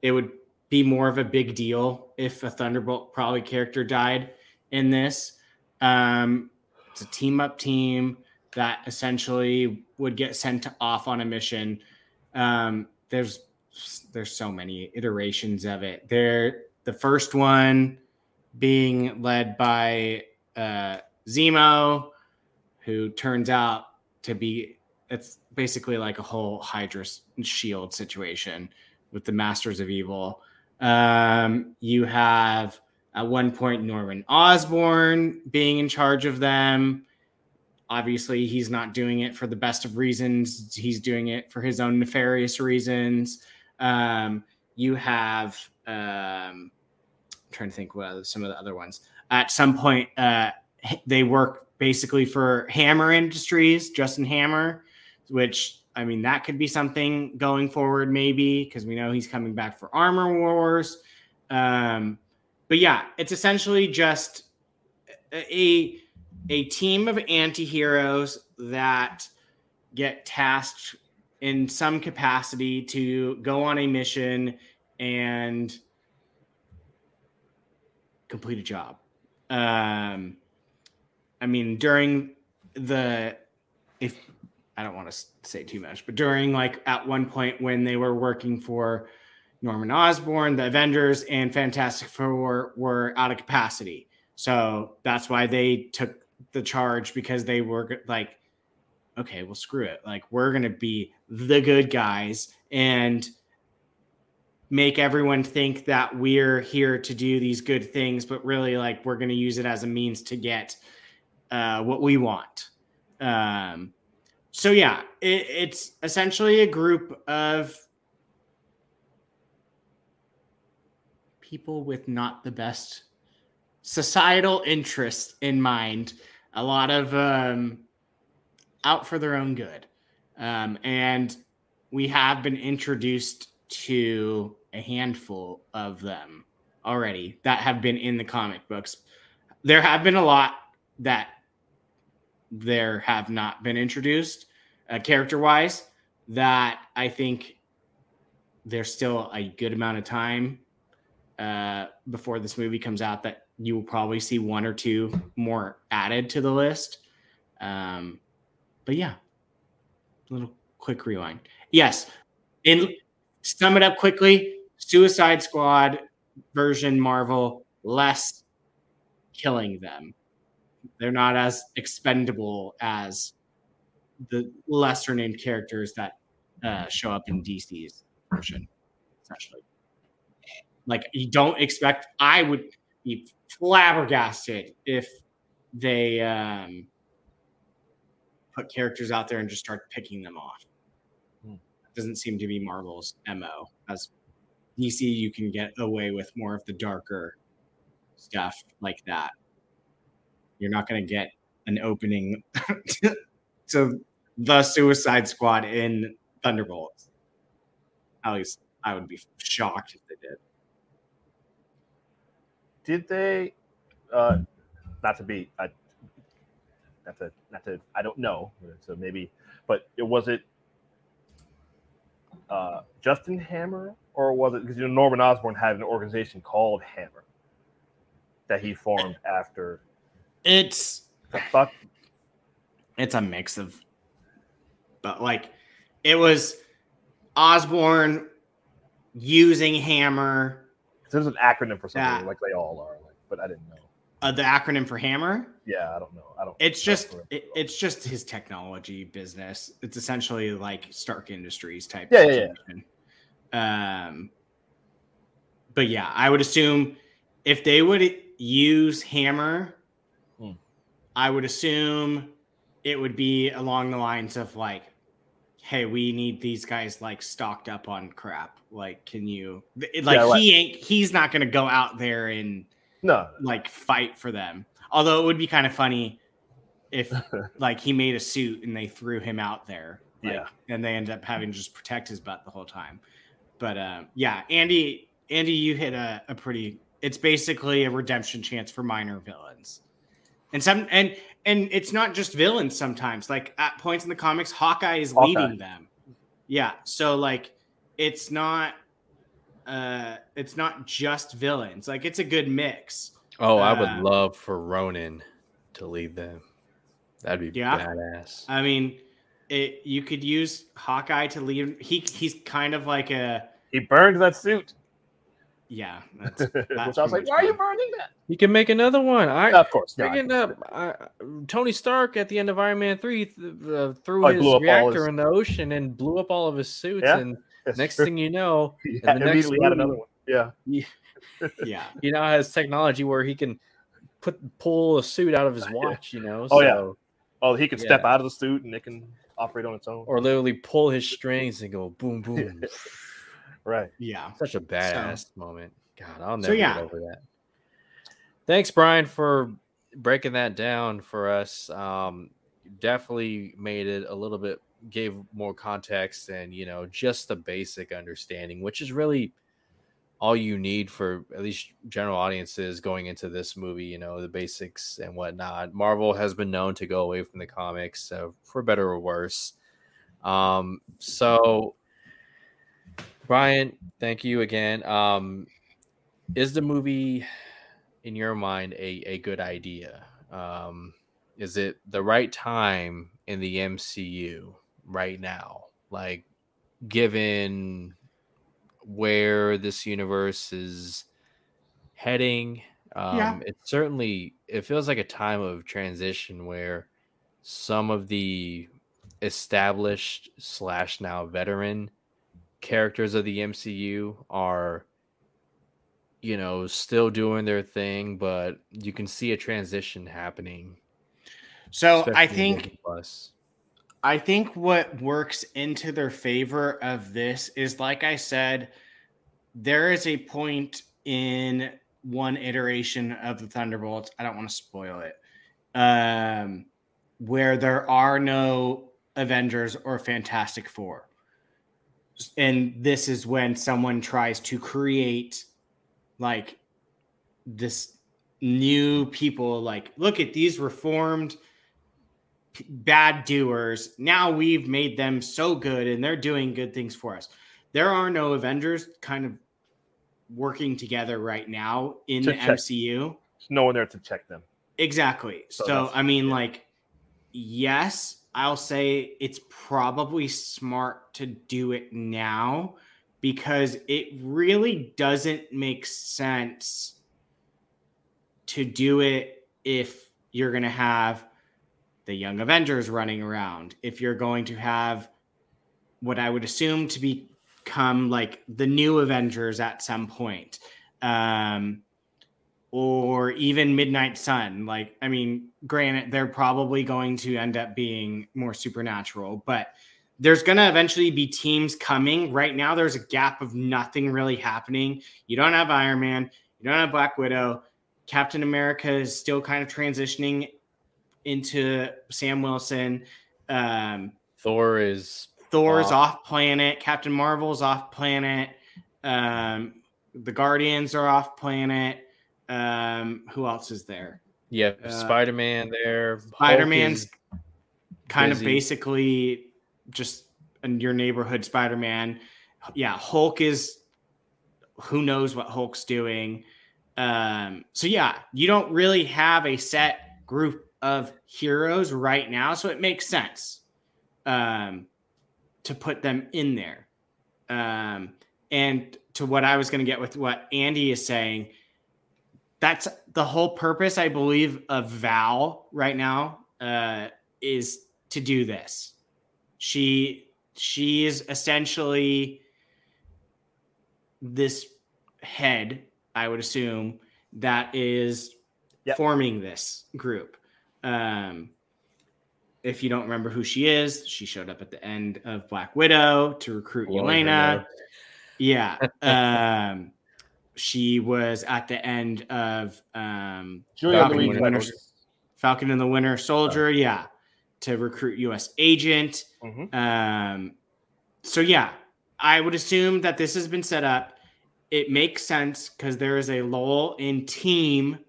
It would be more of a big deal if a Thunderbolt probably character died in this. Um, it's a team up team that essentially would get sent off on a mission. Um, there's there's so many iterations of it. There, the first one being led by uh, Zemo, who turns out to be it's basically like a whole Hydra shield situation with the Masters of Evil. Um, you have at one point Norman Osborn being in charge of them. Obviously, he's not doing it for the best of reasons. He's doing it for his own nefarious reasons. Um, you have um, I'm trying to think what some of the other ones. At some point, uh, they work basically for Hammer Industries, Justin Hammer, which I mean that could be something going forward, maybe because we know he's coming back for Armor Wars. Um, but yeah, it's essentially just a a team of anti-heroes that get tasked in some capacity to go on a mission and complete a job. Um, I mean, during the if I don't want to say too much, but during like at one point when they were working for Norman Osborn, the Avengers and Fantastic Four were out of capacity. So that's why they took the charge because they were like, okay, well, screw it. Like, we're going to be the good guys and make everyone think that we're here to do these good things, but really, like, we're going to use it as a means to get uh, what we want. Um, so, yeah, it, it's essentially a group of people with not the best societal interests in mind. A lot of um, out for their own good. Um, and we have been introduced to a handful of them already that have been in the comic books. There have been a lot that there have not been introduced uh, character wise that I think there's still a good amount of time uh, before this movie comes out that you will probably see one or two more added to the list. Um, but yeah, little quick rewind. Yes, and sum it up quickly: Suicide Squad version Marvel, less killing them. They're not as expendable as the lesser named characters that uh, show up in DC's version, essentially. Like you don't expect. I would be flabbergasted if they um, put characters out there and just start picking them off. Hmm. Doesn't seem to be Marvel's mo. As DC, you can get away with more of the darker stuff like that. You're not going to get an opening to the Suicide Squad in Thunderbolts. At least I would be shocked if they did. Did they? Uh, not to be, I, not to, not to. I don't know. So maybe, but it was it. Uh, Justin Hammer, or was it because you know Norman Osborn had an organization called Hammer that he formed after It's the fuck? it's a mix of but like it was Osborn using Hammer, There's an acronym for something Yeah. like they all are, like, but I didn't know. Uh, the acronym for Hammer. Yeah, I don't know. I don't. It's just it, it's just his technology business. It's essentially like Stark Industries type. Yeah, yeah, yeah. Um, but yeah, I would assume if they would use Hammer, Hmm. I would assume it would be along the lines of like, "Hey, we need these guys like stocked up on crap. Like, can you like Yeah, like- he ain't he's not gonna go out there and no. like fight for them. Although it would be kind of funny if like he made a suit and they threw him out there. like, Yeah. And they end up having to just protect his butt the whole time. But um, yeah, Andy, Andy, you hit a, a pretty it's basically a redemption chance for minor villains. And some and and it's not just villains sometimes. Like at points in the comics, Hawkeye is Hawkeye. leading them. Yeah. So like it's not uh it's not just villains. Like it's a good mix. Oh, I would Uh, love for Ronin to lead them. That'd be Yeah. badass. I mean, it you could use Hawkeye to lead. He he's kind of like a He burned that suit, yeah. That's, which that's I was like, much "Why are you burning that?" You can make another one. I of course, no, I Bringing up uh, Tony Stark at the end of Iron Man three th- uh, threw Oh, he his blew up all reactor his- in the ocean and blew up all of his suits. Yeah. And It's next true. thing you know, yeah, the next immediately had movie- another one. Yeah, Yeah, he now has technology where he can put pull a suit out of his watch. You know. Oh, yeah. oh, he can step out of the suit and it can operate on its own. Or literally pull his strings and go boom boom. right. yeah. Such a badass moment. God, I'll So, never yeah. get over that. Thanks, Brian, for breaking that down for us. Um, definitely made it a little bit, gave more context and, you know, just the basic understanding, which is really all you need for at least general audiences going into this movie, you know, the basics and whatnot. Marvel has been known to go away from the comics, for better or worse. Um, so Brian, thank you again. Um, is the movie, in your mind, a, a good idea? Um, is it the right time in the MCU right now? Like, given where this universe is heading, um, Yeah. it certainly it feels like a time of transition where some of the established slash now veteran characters of the MCU are you know still doing their thing but you can see a transition happening So I think Plus. I think what works into their favor of this is, like I said, there is a point in one iteration of the Thunderbolts. I don't want to spoil it. Um, where there are no Avengers or Fantastic Four. And this is when someone tries to create like this new people like look at these reformed bad doers. Now we've made them so good and they're doing good things for us. There are no Avengers kind of working together right now in the check. MCU. There's no one there to check them. Exactly. So So, I mean, like, yes, I'll say it's probably smart to do it now because it really doesn't make sense to do it if you're going to have the young Avengers running around, if you're going to have what I would assume to become like the new Avengers at some point. Um, or even Midnight Sun. Like, I mean, granted, they're probably going to end up being more supernatural, but there's going to eventually be teams coming. Right now, there's a gap of nothing really happening. You don't have Iron Man, you don't have Black Widow. Captain America is still kind of transitioning into Sam Wilson. Um, Thor is Thor is Off. off planet. Captain Marvel's off planet. Um, the Guardians are off planet. Um, who else is there? yeah, Uh, Spider Man there. Spider Man's kind busy. of basically just in your neighborhood Spider Man. Yeah, Hulk is who knows what Hulk's doing. Um, so yeah, you don't really have a set group of heroes right now, so it makes sense um, to put them in there. Um, and to what I was going to get with what Andy is saying, that's the whole purpose, I believe, of Val right now uh, is to do this. She she is essentially this head, I would assume, that is Yep. forming this group. Um, if you don't remember who she is, she showed up at the end of Black Widow to recruit Lord, Yelena. Yeah. Um, she was at the end of um, Julia Falcon Louise and the Winter, Falcon and the Winter Soldier. Yeah. To recruit U.S. agent. Mhm. Um, so yeah, I would assume that this has been set up. It makes sense because there is a lull in team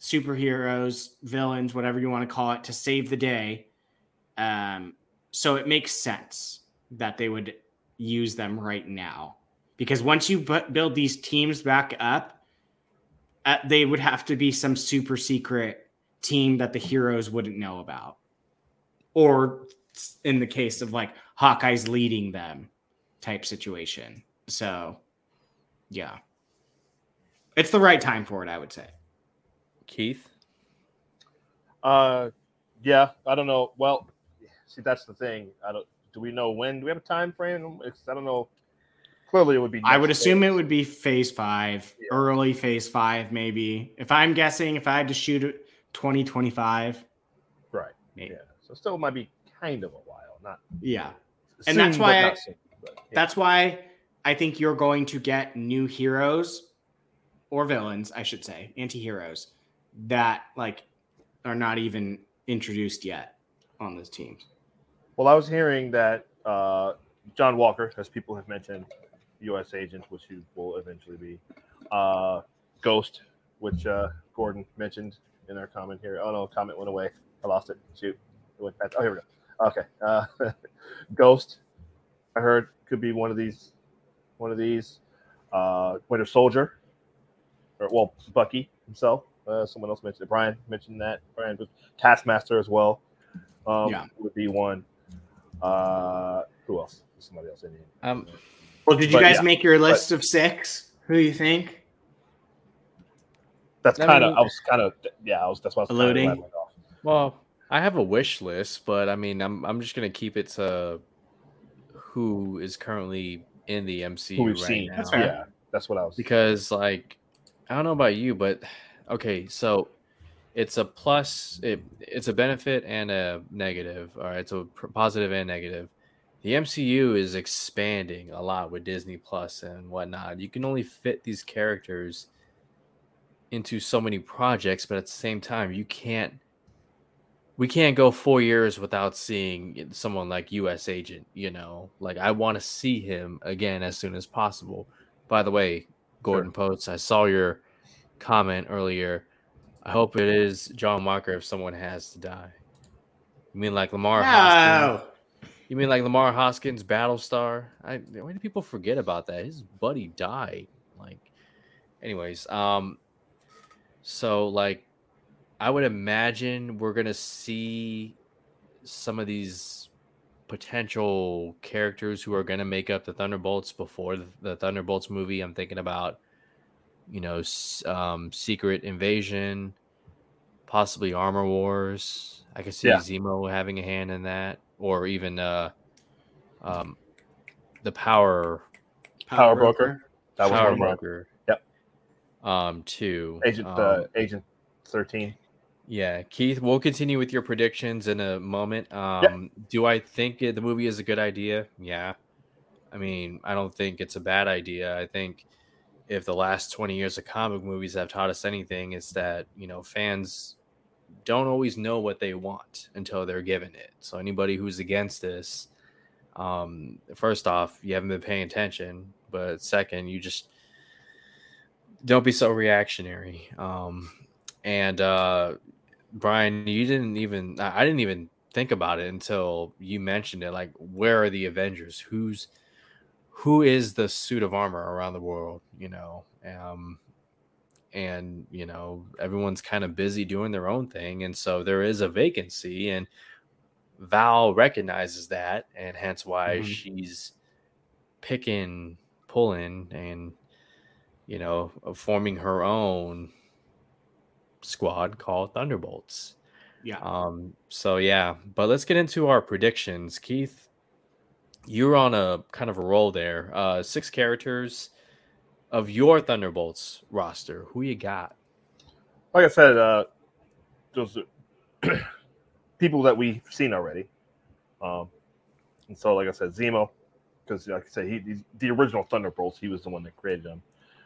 superheroes, villains, whatever you want to call it, to save the day. Um, so it makes sense that they would use them right now because once you bu- build these teams back up, uh, they would have to be some super secret team that the heroes wouldn't know about, or in the case of like Hawkeye's leading them type situation. So, yeah, it's the right time for it, I would say. Keith. Uh, yeah, I don't know. Well, see, that's the thing. I don't. Do we know when? Do we have a time frame? It's, I don't know. Clearly, it would be. I would next assume phase. it would be phase five, Yeah. early phase five, maybe. If I'm guessing, if I had to shoot it 2025, Right. maybe. Yeah. So still might be kind of a while. Not. yeah. soon, that's why I- soon, but, yeah. That's why I think you're going to get new heroes or villains, I should say, anti-heroes that like are not even introduced yet on those teams. Well, I was hearing that uh, John Walker, as people have mentioned, U.S. agent, which he will eventually be, uh, Ghost, which uh, Gordon mentioned in our comment here. Oh no, comment went away. I lost it. Shoot, it went back. Oh, here we go. Okay, uh, Ghost. I heard could be one of these. One of these. Uh, Winter Soldier, or well, Bucky himself. Uh, someone else mentioned it. Brian mentioned that. Brian was Taskmaster as well. Um, Yeah. would be one. Uh, who else? Somebody else in here. Um, Well, did you But, guys yeah, make your list of six? Who do you think? That's I kind of. I was kind of. Yeah, I was. That's why I was kinda Alluding? glad I went off. well, I have a wish list, but I mean, I'm I'm just gonna keep it to who is currently in the MCU Who we've right seen. now. That's fair. Yeah, that's what I was. because like I don't know about you, but okay, so it's a plus, it, it's a benefit and a negative. All right, so pr- positive and negative. The MCU is expanding a lot with Disney Plus and whatnot. You can only fit these characters into so many projects, but at the same time, you can't. We can't go four years without seeing someone like U.S. Agent. You know, like I want to see him again as soon as possible. By the way, Gordon Post, I saw your comment earlier. I hope it is John Walker if someone has to die. You mean like Lamar Hoskins? No. You mean like Lamar Hoskins, Battlestar? I why do people forget about that? His buddy died. Like, anyways, um, so like, I would imagine we're gonna see some of these potential characters who are gonna make up the Thunderbolts before the, the Thunderbolts movie. I'm thinking about, you know, um, Secret Invasion, possibly Armor Wars. I could see Yeah. Zemo having a hand in that, or even uh, um, the Power Power Broker. That was Power one. Broker. Yep. um, too. Agent Um, uh, Agent Thirteen. Yeah, Keith, we'll continue with your predictions in a moment. Um, Do I think it, the movie is a good idea? Yeah. I mean, I don't think it's a bad idea. I think if the last 20 years of comic movies have taught us anything, it's that, you know, fans don't always know what they want until they're given it. So, anybody who's against this, um, first off, you haven't been paying attention. But second, you just don't be so reactionary. Um, and uh, Brian, you didn't even I didn't even think about it until you mentioned it. Like, where are the Avengers? Who's who is the suit of armor around the world? You know, um, and you know everyone's kind of busy doing their own thing, and so there is a vacancy, and Val recognizes that, and hence why Mhm. she's picking, pulling, and you know, forming her own squad called Thunderbolts. Yeah. Um, so yeah, but let's get into our predictions. Keith, you're on a kind of a roll there. Uh six characters of your Thunderbolts roster. Who you got? Like I said, uh, those are people that we've seen already. Um, and so, like I said, Zemo, because like I said, he, he's the original Thunderbolts. He was the one that created them.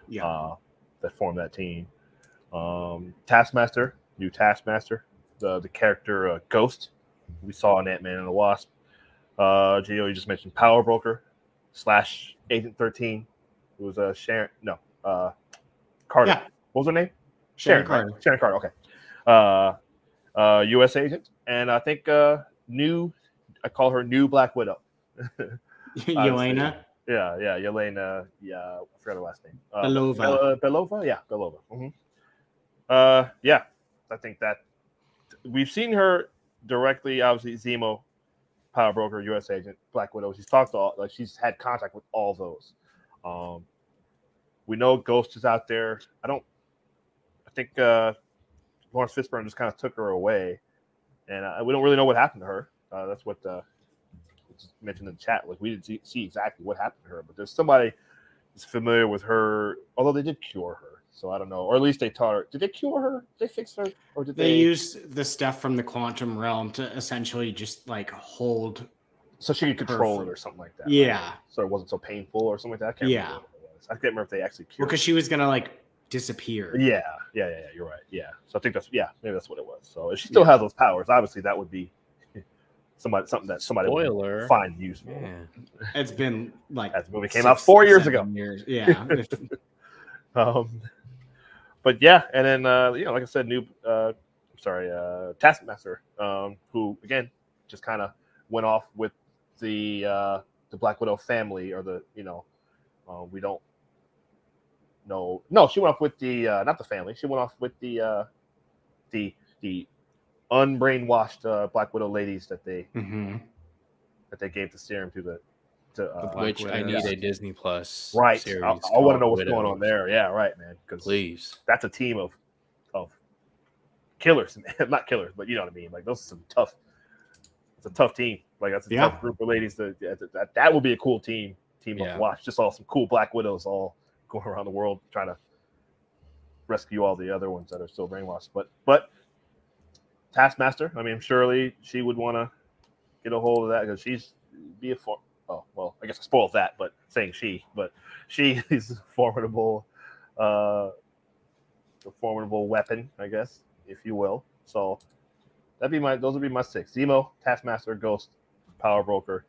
Yeah. uh, that formed that team. Um, Taskmaster, new Taskmaster, the the character uh, Ghost, we saw in Ant Man and the Wasp. Uh, Gio, you just mentioned Power Broker slash Agent Thirteen, who was uh, Sharon. No, uh, Carter. Yeah. What was her name? Sharon right? Carter. Sharon Carter. Okay. Uh, uh, U.S. agent, and I think uh, new. I call her New Black Widow. Yelena. Yeah, yeah, Yelena. Yeah, I forgot her last name. Uh, Belova. Bel- uh, Belova. Yeah, Belova. hmm Uh, yeah, I think that we've seen her directly. Obviously, Zemo, Power Broker, U.S. Agent, Black Widow. She's talked to all, like she's had contact with all those. Um, we know Ghost is out there. I don't. I think uh, Laurence Fishburne just kind of took her away, and uh, we don't really know what happened to her. Uh, that's what uh, mentioned in the chat. Like we didn't see, see exactly what happened to her, but there's somebody that's familiar with her. Although they did cure her, so I don't know, or at least they taught her. Did they cure her? Did they fix her, or did They they? used the stuff from the quantum realm to essentially just like hold. so she could control it or something like that. right? Yeah. So it wasn't so painful or something like that. I can't Yeah. remember what it was. I can't remember if they actually cured. Because she was gonna like disappear. Yeah, yeah, yeah, yeah. You're right. Yeah. So I think that's yeah, maybe that's what it was. So if she still has those powers, obviously that would be somebody something that somebody Spoiler. would find useful. Yeah. It's been like As the movie came six, out four years ago. Years. Yeah. Um, but yeah, and then uh, you know, like I said, new uh, sorry, uh, Taskmaster, um, who again just kind of went off with the uh, the Black Widow family, or the you know, uh, we don't know. No, she went off with the uh, not the family. She went off with the uh, the the unbrainwashed uh, Black Widow ladies that they Mhm. that they gave the serum to the to uh, Black Which I Widow. need a Disney Plus right. series. I, I want to know what's going on there. Yeah, right, man. Because Please. that's a team of of killers, man. not killers, but you know what I mean. Like those are some tough. It's a tough team. Like that's a Yeah. tough group of ladies. That, that that that would be a cool team team Yeah. to watch. Just all some cool Black Widows all going around the world trying to rescue all the other ones that are still brainwashed. But but Taskmaster. I mean, surely she would want to get a hold of that because she's be a for. Oh well, I guess I spoiled that, but saying she, but she is a formidable, uh, a formidable weapon, I guess, if you will. So that'd be my. Those would be my six: Zemo, Taskmaster, Ghost, Power Broker,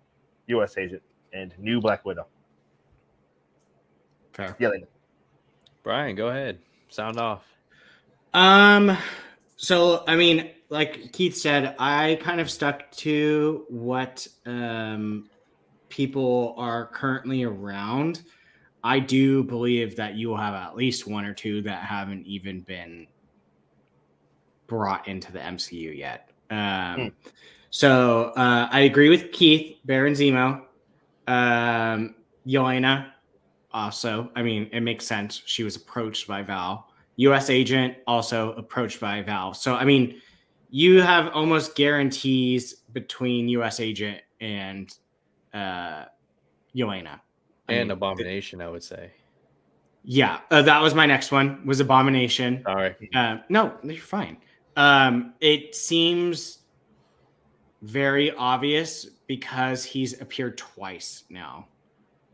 U.S. Agent, and New Black Widow. Fair. Yeah, they- Brian, go ahead. Sound off. Um, so I mean, like Keith said, I kind of stuck to what um people are currently around. I do believe that you will have at least one or two that haven't even been brought into the MCU yet. Um, so uh, I agree with Keith, Baron Zemo, um, Yelena. Also, I mean, it makes sense. She was approached by Val. U.S. agent also approached by Val. So, I mean, you have almost guarantees between U.S. agent and uh, Yelena. I And mean, Abomination, I would say. Yeah, uh, that was my next one. Was Abomination. Sorry. Uh, no, you're fine. Um, it seems very obvious because he's appeared twice now.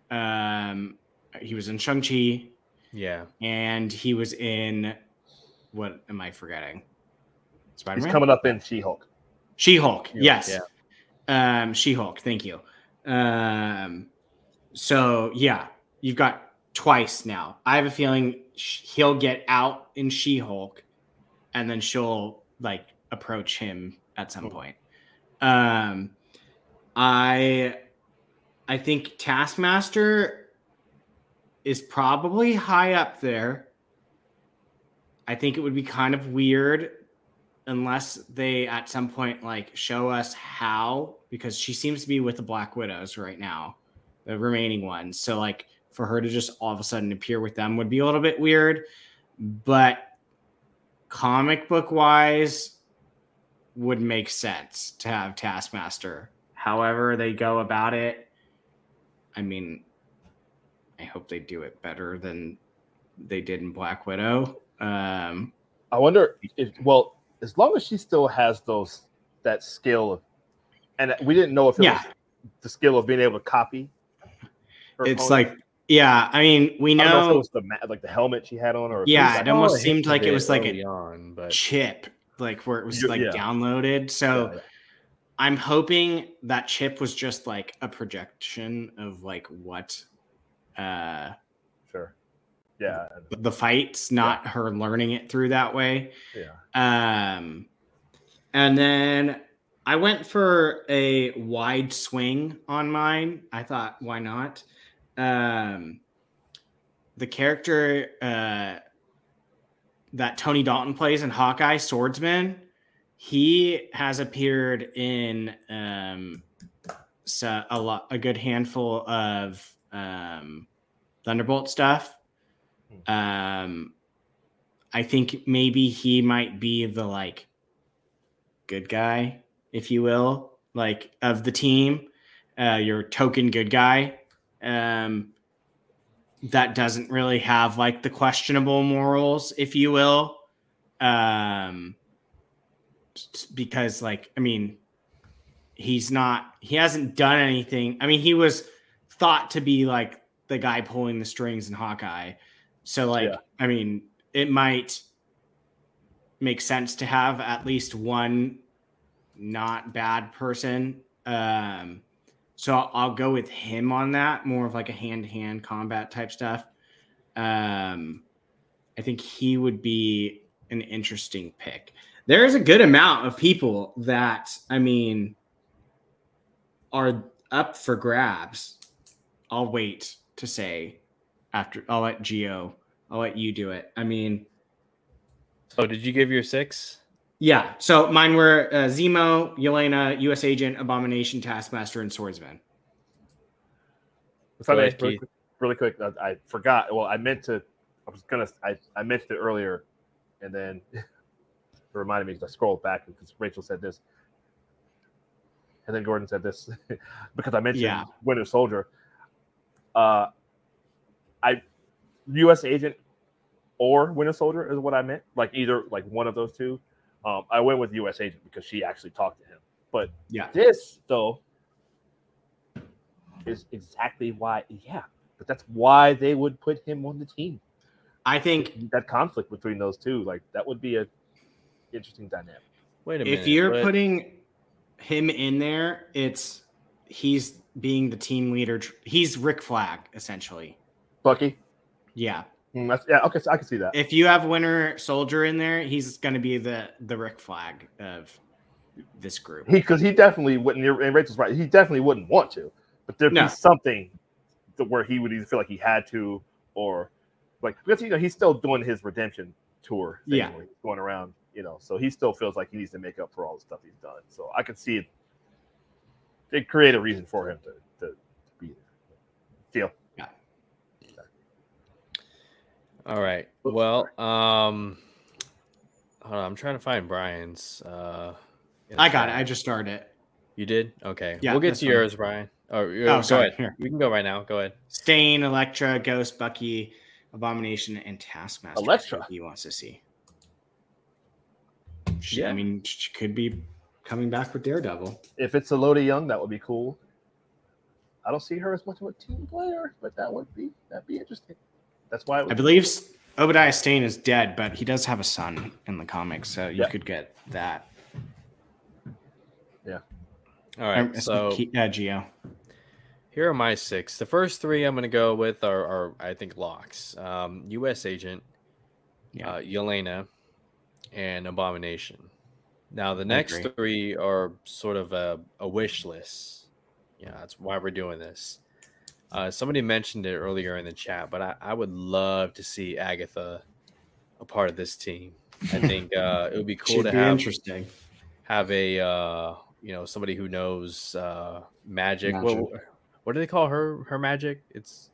Um, he was in Shang Chi, Yeah. and he was in what am I forgetting? Spider He's coming up in She-Hulk. She Hulk. She-Hulk, Yes. Um, she Hulk. Thank you. Um, so yeah, you've got twice now. I have a feeling sh- he'll get out in She Hulk, and then she'll like approach him at some point. Um, I, I think Taskmaster is probably high up there. I think it would be kind of weird unless they at some point like show us how because she seems to be with the black widows right now the remaining ones. So like for her to just all of a sudden appear with them would be a little bit weird. But comic book wise would make sense to have taskmaster. However they go about it i mean i hope they do it better than they did in black widow. Um I wonder if well, as long as she still has those that skill of, and we didn't know if it Yeah. was the skill of being able to copy. her it's opponent. like yeah i mean we I don't know if it was the like the helmet she had on, or if Yeah, was it almost Oh, seemed like it was like a early on, but chip like where it was like yeah. downloaded so Yeah. i'm hoping that chip was just like a projection of like what uh sure, yeah, the fights not her learning it through that way. Yeah. um and then i went for a wide swing on mine. I thought why not? Um the character uh that tony dalton plays in hawkeye swordsman he has appeared in um a lot a good handful of um thunderbolt stuff um i think maybe he might be the like good guy if you will like of the team uh your token good guy. Um that doesn't really have like the questionable morals if you will. Um because like i mean he's not he hasn't done anything. I mean he was thought to be like the guy pulling the strings in hawkeye so like Yeah. i mean it might make sense to have at least one not bad person um so I'll, I'll go with him on that more of like a hand-to-hand combat type stuff. Um i think he would be an interesting pick. There's a good amount of people that i mean are up for grabs i'll wait to say after i'll let gio i'll let you do it i mean so did you give your six? yeah so mine were uh, zemo yelena us agent abomination taskmaster and swordsman If I may, really quick, really quick, I, I forgot. Well, I meant to. I was gonna. I, I mentioned it earlier, and then it reminded me because I scrolled back because Rachel said this, and then Gordon said this because I mentioned Yeah. Winter Soldier. Uh, I, U.S. Agent or Winter Soldier is what I meant. Like either like one of those two. Um, I went with U.S. Agent because she actually talked to him. But yeah this though is exactly why yeah but that's why they would put him on the team i think that conflict between those two like that would be a interesting dynamic Wait a minute. if you're but- putting him in there, it's he's being the team leader. He's Rick Flag essentially. Bucky Yeah. Mm, that's, yeah okay so i can see that If you have Winter Soldier in there, he's going to be the the Rick Flag of this group. he because he definitely wouldn't you're- and rachel's right he definitely wouldn't want to but there'd No. be something that where he would either feel like he had to or like because you know he's still doing his redemption tour thing Yeah. where he's going around you know so he still feels like he needs to make up for all the stuff he's done so i can see it they create a reason for him to, to, to be there deal All right. Oops, Well, um, hold on, I'm trying to find Brian's. Uh, I got it. I just started it. You did? Okay. Yeah, we'll get to yours, Brian. Oh, Oh, go sorry. ahead. Here. We can go right now. Go ahead. Stane, Elektra, Ghost, Bucky, Abomination and Taskmaster. Elektra. He wants to see. She, Yeah. I mean, she could be coming back with Daredevil. If it's a Élodie Yung, that would be cool. I don't see her as much of a team player, but that would be that'd be interesting. That's why it I believe Obadiah Stane is dead, but he does have a son in the comics, so you Yeah. could get that. Yeah. All right, Um, so Ke- uh, Gio. here are my six. The first three I'm going to go with are, are I think locks. Um, U.S. Agent, Yeah. uh, Yelena, and Abomination. Now the next three are sort of a, a wish list. Yeah, that's why we're doing this. Uh, somebody mentioned it earlier in the chat, but I, I would love to see Agatha a part of this team. I think uh, it would be cool Should to be have interesting. have a uh, you know somebody who knows uh, magic. What, Magic. what do they call her? Her magic? It's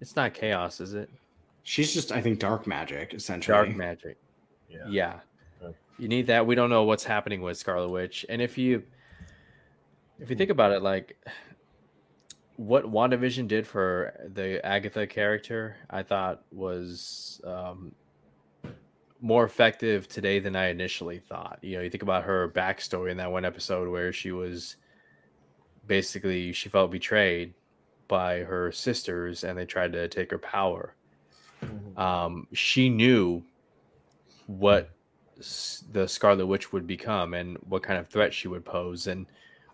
it's not chaos, is it? She's just, I think, dark magic essentially. Dark magic. yeah. Yeah. Okay. You need that. We don't know what's happening with Scarlet Witch. And if you if you think about it, like what WandaVision did for the Agatha character, I thought was um more effective today than I initially thought. You know, you think about her backstory in that one episode where she was basically she felt betrayed by her sisters and they tried to take her power Mhm. um, she knew what s- the Scarlet Witch would become and what kind of threat she would pose. And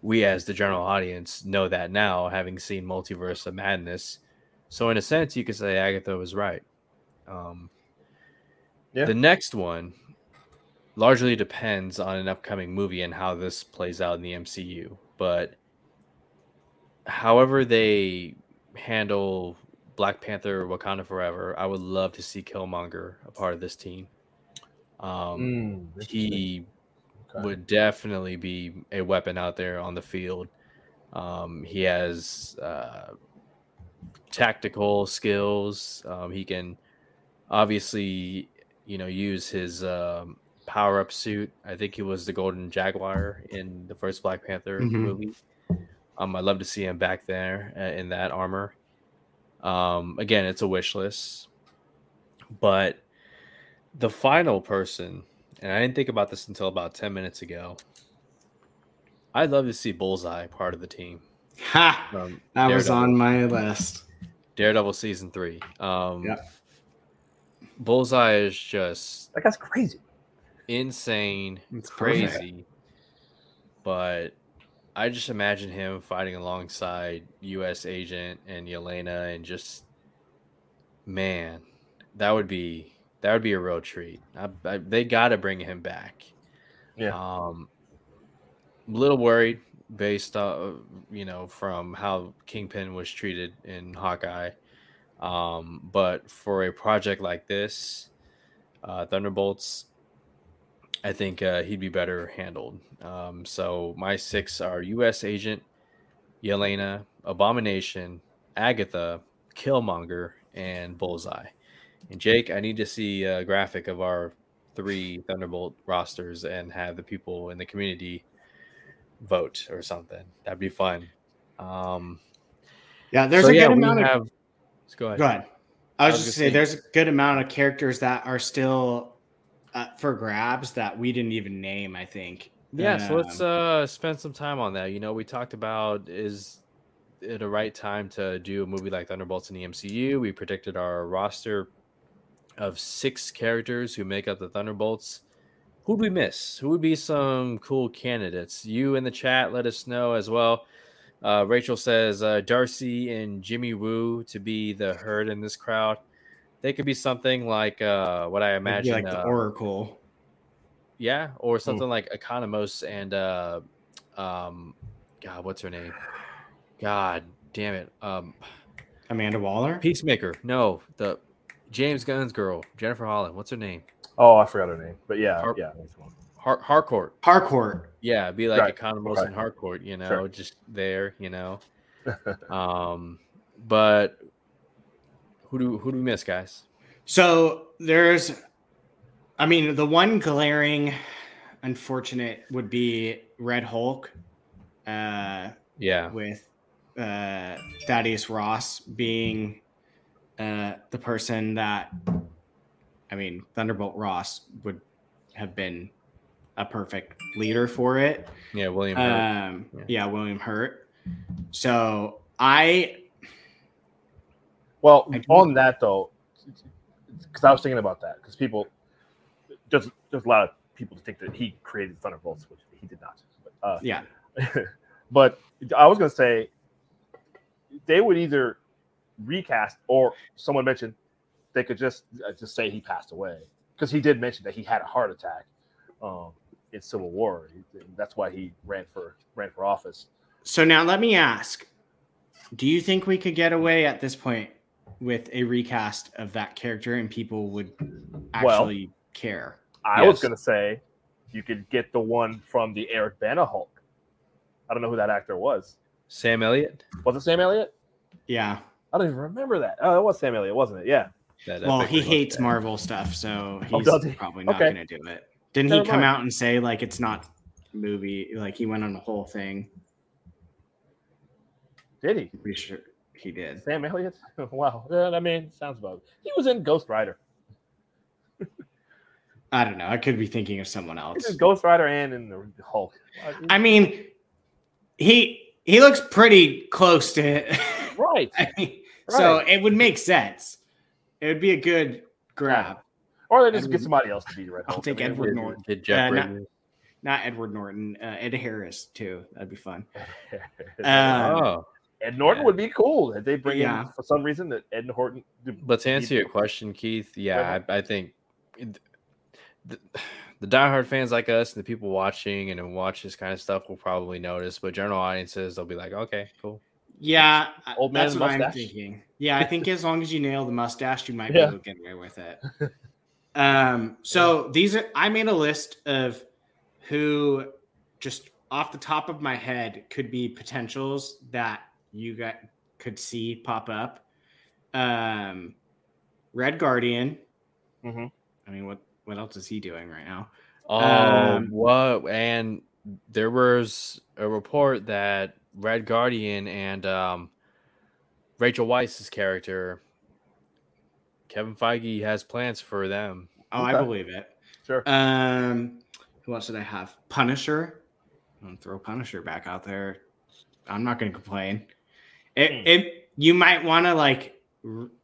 we, as the general audience, know that now, having seen Multiverse of Madness. So, in a sense, you could say Agatha was right. Um, Yeah. The next one largely depends on an upcoming movie and how this plays out in the MCU. But however they handle Black Panther, Wakanda Forever, I would love to see Killmonger a part of this team. Um, Mm, he. Would definitely be a weapon out there on the field. Um, he has uh, tactical skills. Um, he can obviously, you know, use his um, power up suit. I think he was the Golden Jaguar in the first Black Panther Mhm. movie. Um, I'd love to see him back there uh, in that armor. Um, again, it's a wish list, but the final person, and I didn't think about this until about 10 minutes ago. I'd love to see Bullseye part of the team. Ha! From That was on my list. Daredevil season three. Um, Yep. Bullseye is just That guy's crazy. insane, It's perfect. crazy. But I just imagine him fighting alongside U.S. Agent and Yelena, and just man, that would be that would be a real treat. I, I, they got to bring him back. Yeah. Um, a little worried based on you know from how Kingpin was treated in Hawkeye. Um, but for a project like this, uh, Thunderbolts, I think uh, he'd be better handled. Um, so my six are U.S. Agent, Yelena, Abomination, Agatha, Killmonger, and Bullseye. And Jake, I need to see a graphic of our three Thunderbolt rosters and have the people in the community vote or something. That'd be fun. Um, Yeah, there's so a yeah, good amount of. have. Go ahead. Go ahead. I was I was just say there's a good amount of characters that are still uh, for grabs that we didn't even name. I think. Yeah, so let's Um, uh spend some time on that. You know, we talked about is it a right time to do a movie like Thunderbolts in the MCU? We predicted our roster of six characters who make up the Thunderbolts. Who'd we miss? Who would be some cool candidates? You in the chat, let us know as well. Uh, Rachel says uh, Darcy and Jimmy Woo to be the herd in this crowd. They could be something like uh, what I imagine. like the uh, Oracle. yeah, or something like Economos and uh um God, what's her name? God damn it. Um Amanda Waller. Peacemaker. No, the James Gunn's girl, Jennifer Holland. What's her name? Oh, I forgot her name, but yeah, Har- yeah. Har- Harcourt. Harcourt. Yeah, be like Right, Economos okay. and Harcourt, you know, Sure. just there, you know. um but who do who do we miss, guys? So there's, I mean, the one glaring, unfortunate would be Red Hulk, uh, Yeah. with uh, Thaddeus Ross being uh, the person that, I mean, Thunderbolt Ross would have been a perfect leader for it. Yeah, William. Hurt. Um, Yeah. yeah. William Hurt. So I, Well, I on that though, because I was thinking about that because people, there's there's a lot of people to think that he created Thunderbolts, which he did not. But, uh, yeah, but I was gonna say they would either recast or someone mentioned they could just uh, just say he passed away because he did mention that he had a heart attack um, in Civil War. He- That's why he ran for ran for office. So now let me ask Do you think we could get away at this point with a recast of that character and people would Well- actually care? I was gonna say you could get the one from the Eric Bana Hulk. I don't know who that actor was. Sam Elliott. Was it Sam Elliott? Yeah. I don't even remember that. Oh, it was Sam Elliott, wasn't it? Yeah. That Well, he hates there. Marvel stuff, so Oh, he's does he? probably not Okay. going to do it. Didn't Never he come mind. out and say like it's not a movie? Like he went on the whole thing. Did he? Pretty sure he did. Sam Elliott? wow. Yeah, I mean, sounds about. He was in Ghost Rider. I don't know. I could be thinking of someone He's else. in Ghost Rider and in the Hulk. I mean, he he looks pretty close to it. right. I mean, So it would make sense. It would be a good grab. Or they just Edward- get somebody else to be the Red I'll Hulk. take I mean, Edward Norton. Did Jeff Uh, not- Not Edward Norton, uh, Ed Harris too. That'd be fun. Uh, Um, oh, Ed Norton yeah. would be cool. If they bring Yeah. in for some reason that Ed Norton. but to answer your question, Keith, yeah. I, I think the, the diehard fans like us and the people watching and who watch this kind of stuff will probably notice, but general audiences they'll be like, okay, cool. Yeah, Old man that's what I'm thinking. Yeah, I think as long as you nail the mustache, you might Yeah. be able to get away with it. Um, so these are I made a list of who just off the top of my head could be potentials that you got could see pop up. Um, Red Guardian. Mhm. I mean, what what else is he doing right now? Oh, Um, what? And there was a report that Red Guardian and um, Rachel Weisz's character, Kevin Feige, has plans for them. Oh, I believe it. Sure. Um, who else did I have? Punisher. I'm gonna throw Punisher back out there. I'm not gonna complain. It, Hmm. it you might want to like.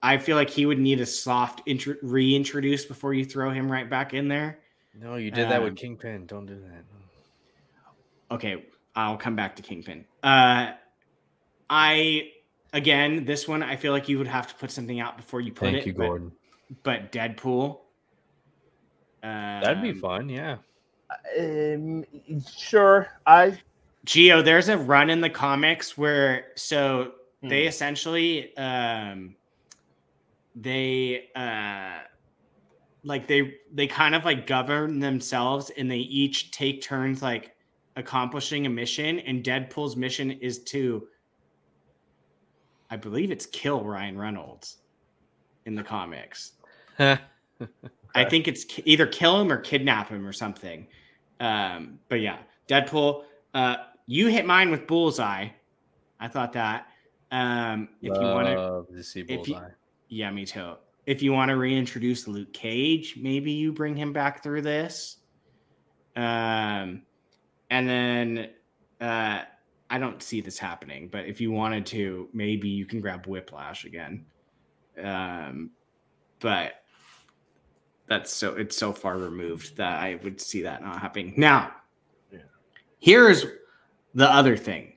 I feel like he would need a soft intro, reintroduce before you throw him right back in there. No, you did that Um, with Kingpin. Don't do that. Okay, I'll come back to Kingpin. Uh, I again, this one I feel like you would have to put something out before you put Thank it. you, but- Gordon. But, Deadpool. That'd be Um, fun. Yeah. Um, sure. I. Gio, there's a run in the comics where so Hmm. they essentially um they uh like they they kind of like govern themselves and they each take turns like accomplishing a mission and Deadpool's mission is to I believe it's kill Ryan Reynolds in the comics. I think it's either kill him or kidnap him or something. Um, but yeah, Deadpool. Uh, you hit mine with bullseye. I thought that. Um, if you want to, Love see if you- yeah, me too. If you want to reintroduce Luke Cage, maybe you bring him back through this. Um, and then uh, I don't see this happening, but if you wanted to, maybe you can grab Whiplash again. Um, but that's so it's so far removed that I would see that not happening. Now, Yeah. here's the other thing.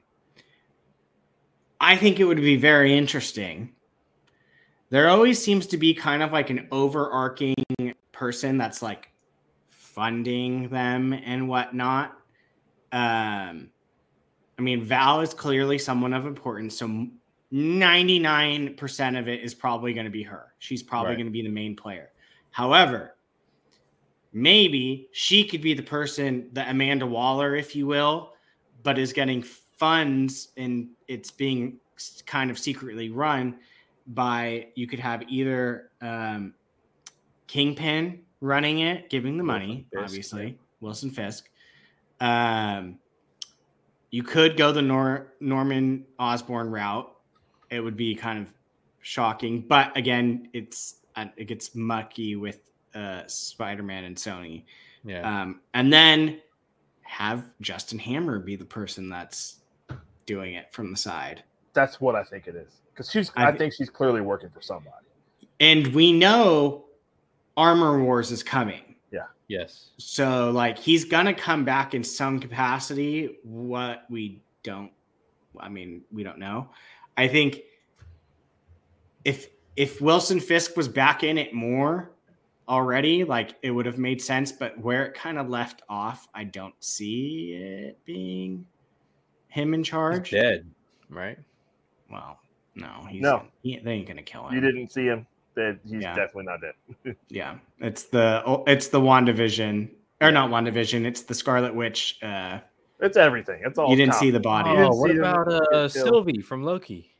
I think it would be very interesting. There always seems to be kind of like an overarching person that's like funding them and whatnot. Um, I mean, Val is clearly someone of importance, so 99% of it is probably going to be her. She's probably Right. going to be the main player. However, maybe she could be the person, the Amanda Waller, if you will, but is getting funds and it's being kind of secretly run by you could have either um, Kingpin running it, giving the money, Fisk, obviously, Wilson Fisk. Um, you could go the Nor- Norman Osborn route. It would be kind of shocking. But again, it's uh, it gets mucky with uh, Spider-Man and Sony. Yeah. Um, and then have Justin Hammer be the person that's doing it from the side. That's what I think it is. Because she's, I I, think she's clearly working for somebody. And we know Armor Wars is coming. Yes. So like he's gonna come back in some capacity. What we don't I mean, we don't know. I think if if Wilson Fisk was back in it more already, like it would have made sense, but where it kind of left off, I don't see it being him in He's charge. dead, right? Well, no, he's No. he, they ain't gonna kill him. You didn't see him. That he's Yeah. definitely not dead. Yeah, it's the oh, it's the WandaVision or not WandaVision. It's the Scarlet Witch. Uh, It's everything. It's all. you didn't top. see the body. Oh, what about uh. Sylvie from Loki?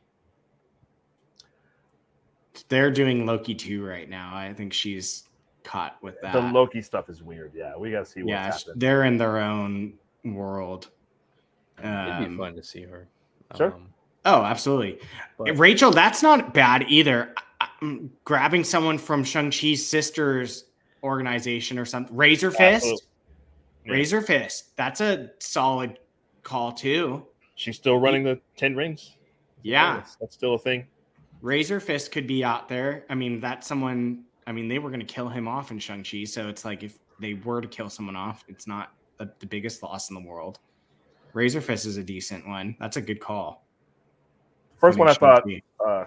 They're doing Loki 2 right now. I think she's caught with that. The Loki stuff is weird. Yeah, we got to see what's yeah, happening. they're in their own world. It'd be Um, fun to see her. Sure. Um, Oh, absolutely. But- Rachel, that's not bad either. I- grabbing someone from Shang-Chi's sister's organization or something. Razor Fist. Yeah. Razor Fist. That's a solid call too. She's still running the ten rings. Yeah. that's, that's still a thing. Razor Fist could be out there. I mean, that's someone. I mean, they were going to kill him off in Shang Chi, so it's like if they were to kill someone off, it's not the, the biggest loss in the world. Razor Fist is a decent one. That's a good call. First one I thought Shang-Chi. uh,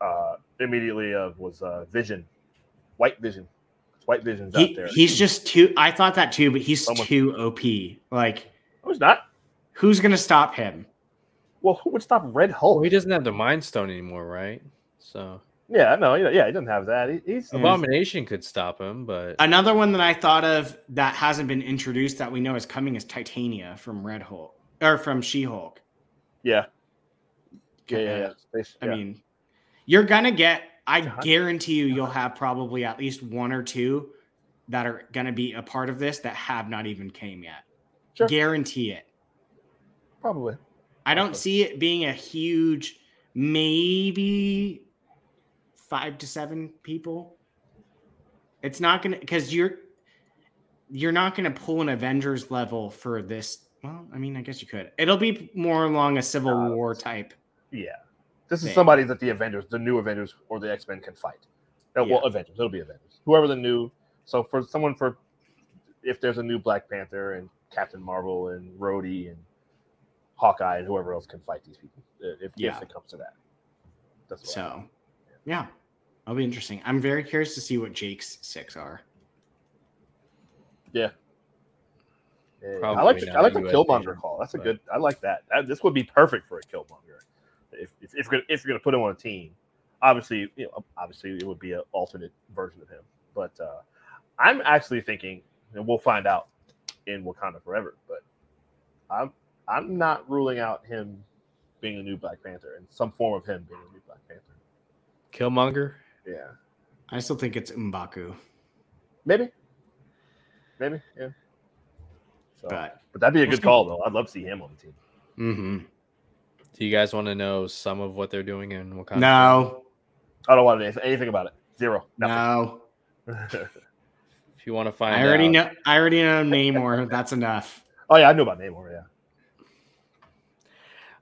uh, immediately of was uh, Vision, White Vision. White Vision's out there. he's just too. I thought that too, but he's Someone- too OP. Like, he's not. who's going to stop him? Well, who would stop Red Hulk? well, he doesn't have the Mind Stone anymore, right? So yeah, no, yeah, yeah, he doesn't have that. He, he's Yeah. Abomination could stop him, but Another one that I thought of that hasn't been introduced that we know is coming is Titania from Red Hulk or from She Hulk. yeah, yeah, yeah. yeah. I yeah. mean, you're gonna get. I guarantee you, you'll have probably at least one or two that are gonna be a part of this that have not even came yet. Sure. Guarantee it. probably. I don't Okay. see it being a huge, maybe five to seven people. It's not gonna because you're you're not gonna pull an Avengers level for this. Well, I mean, I guess you could. It'll be more along a Civil Uh, War type. Yeah, this is somebody that the Avengers, the new Avengers, or the X Men can fight. Uh, Well, Avengers, it'll be Avengers. Whoever the new. So for someone for, if there's a new Black Panther and Captain Marvel and Rhodey and Hawkeye and whoever else can fight these people, uh, if, Yeah. if it comes to that. That's what I- So, yeah, that'll be interesting. I'm very curious to see what Jake's six are. Yeah, yeah, I like the, I like the Killmonger call. That's a but- good. I like that. that. This would be perfect for a Killmonger. If, if, if you're gonna, if you're gonna put him on a team, obviously you know obviously it would be an alternate version of him. But uh, I'm actually thinking, and we'll find out in Wakanda Forever. But I'm I'm not ruling out him being a new Black Panther and some form of him being a new Black Panther. Killmonger. Yeah, I still think it's Mbaku, maybe, maybe, yeah. So, but but that'd be a good call though. I'd love to see him on the team. mm-hmm. Do you guys want to know some of what they're doing and in Wakanda? no, I don't want anything, anything about it. Zero. Nothing. no. If you want to find, I already out, know. I already know Namor. That's enough. oh yeah, I knew about Namor. Yeah,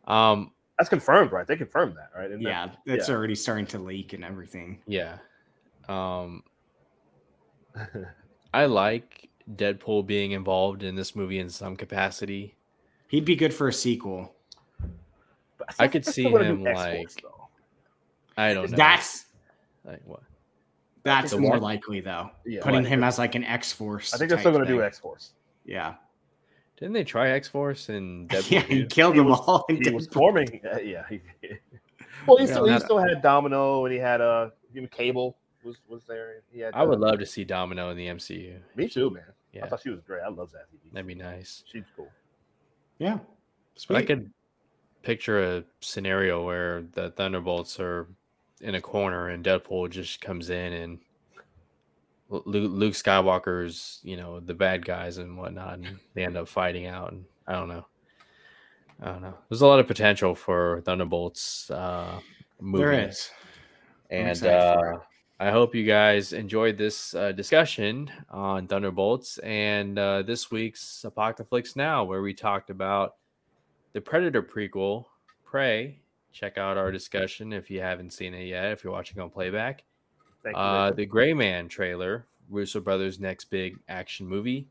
Um, that's confirmed, right? They confirmed that, right? Isn't that- Yeah, it's yeah. already starting to leak and everything. yeah. Um, I like Deadpool being involved in this movie in some capacity. He'd be good for a sequel. But I still- could see him, like- though. I don't know. That's like what? that's The more one- likely though. Yeah, Putting well, him as like an X Force. I think they're still going to do X Force. Yeah, Didn't they try X Force and yeah. He killed He them was- all. in He was Deadpool. forming. Uh, yeah. Well, he Yeah, still, he that- still had Domino, and he had uh, Cable was was there. He had. I would uh, love to see Domino in the MCU. Me too, man. Yeah. I thought she was great. I love Zazie. Beetz. that'd be nice. She's cool. Yeah, But I Sweet. could picture a scenario where the Thunderbolts are in a corner and Deadpool just comes in and Luke, Skywalker's, you know, the bad guys and whatnot, and they end up fighting out. And I don't know. I don't know. There's a lot of potential for Thunderbolts uh, movie. There is. And uh, I hope you guys enjoyed this uh, discussion on Thunderbolts and uh, this week's Apocalypse Now, where we talked about the Predator prequel, Prey. Check out our discussion if you haven't seen it yet, if you're watching on playback. Thank. Uh, the Gray Man trailer, Russo Brothers' next big action movie,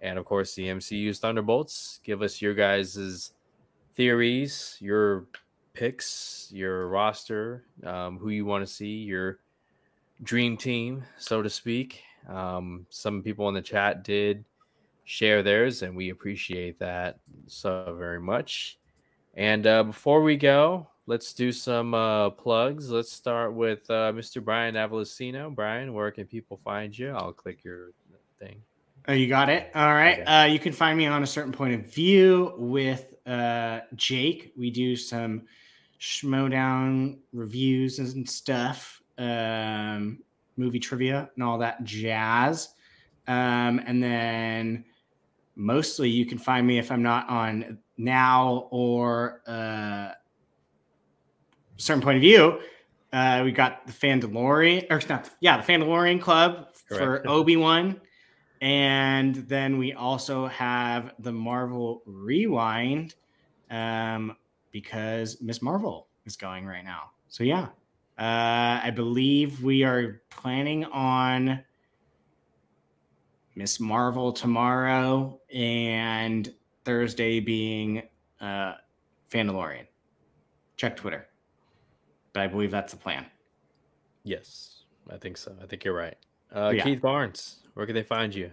and of course the MCU's Thunderbolts. Give us your guys' theories, your picks, your roster, um, who you want to see, your dream team, so to speak. Um, some people in the chat did share theirs, and we appreciate that so very much. And uh, before we go, let's do some uh, plugs. Let's start with uh, Mr. Brian Avalosino. Brian, where can people find you? I'll click your thing. Oh, you got it. All right. Okay. Uh, you can find me on a certain point of view with uh, Jake. We do some Schmoedown reviews and stuff, um, movie trivia and all that jazz. Um, and then mostly you can find me if I'm not on now or uh, certain point of view. Uh, we got the Fandalorian, or not, yeah, the Fandalorian Club Correct. for Obi Wan, and then we also have the Marvel Rewind, um, because Miss Marvel is going right now. So yeah, uh, I believe we are planning on Miss Marvel tomorrow and Thursday being uh, Fandalorian. Check Twitter, but I believe that's the plan. Yes, I think so. I think you're right. Uh, Yeah. Keith Barnes, where can they find you?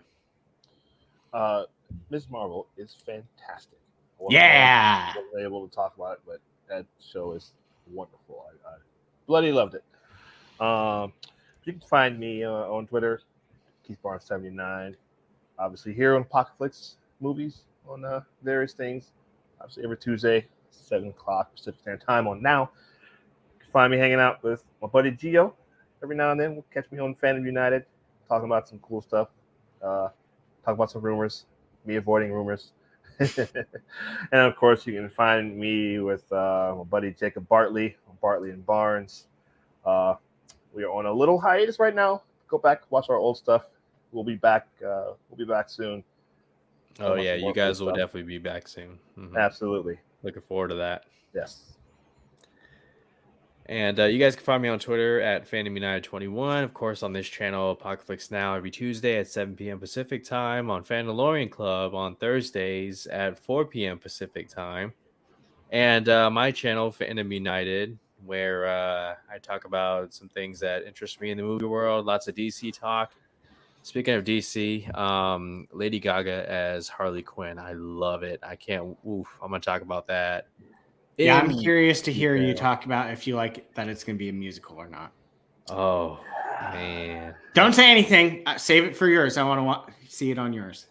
Uh, Ms. Marvel is fantastic. I Yeah. I wasn't able to talk about it, but that show is wonderful. I, I bloody loved it. Um, you can find me uh, on Twitter, Keith Barnes seventy nine. Obviously, here on Apocalypse movies on uh, various things. Obviously, every Tuesday, seven o'clock Pacific Standard Time on now. You can find me hanging out with my buddy Gio every now and then. We'll catch me on Fandom United, talking about some cool stuff. Uh, talk about some rumors, me avoiding rumors. and of course, you can find me with uh, my buddy Jacob Bartley, Bartley and Barnes. Uh, we are on a little hiatus right now. Go back, watch our old stuff. We'll be back. Uh, we'll be back soon. Oh yeah, you guys will stuff. definitely be back soon. Mhm. Absolutely, Looking forward to that. yes. And uh, you guys can find me on Twitter at Fandom United 21. Of course, on this channel, Apocalypse Now, every Tuesday at 7 p.m. Pacific time. On Fandalorian Club on Thursdays at 4 p.m. Pacific time. And uh, my channel, Fandom United, where uh, I talk about some things that interest me in the movie world. Lots of DC talk. Speaking of DC, um, Lady Gaga as Harley Quinn. I love it. I can't. Oof, I'm gonna talk about that. Yeah, I'm curious to hear you talk about if you like that it's going to be a musical or not. Oh man. Don't say anything. Uh, save it for yours. I want to wa- see it on yours.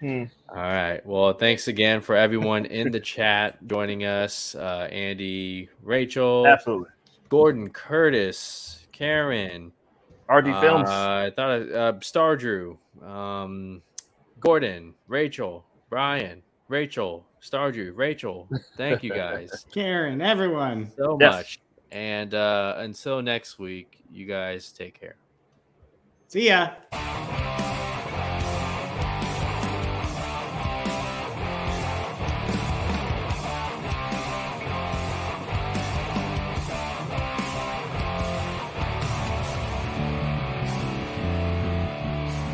Hmm. All right. Well, thanks again for everyone in the chat joining us. Uh, Andy, Rachel, Absolutely. Gordon, Curtis, Karen. RD Films. Uh, I thought uh, Star Drew, um, Gordon, Rachel, Brian, Rachel, Star Drew, Rachel. Thank you guys Karen, everyone. so Yes. much. And uh, until next week, you guys take care. See ya.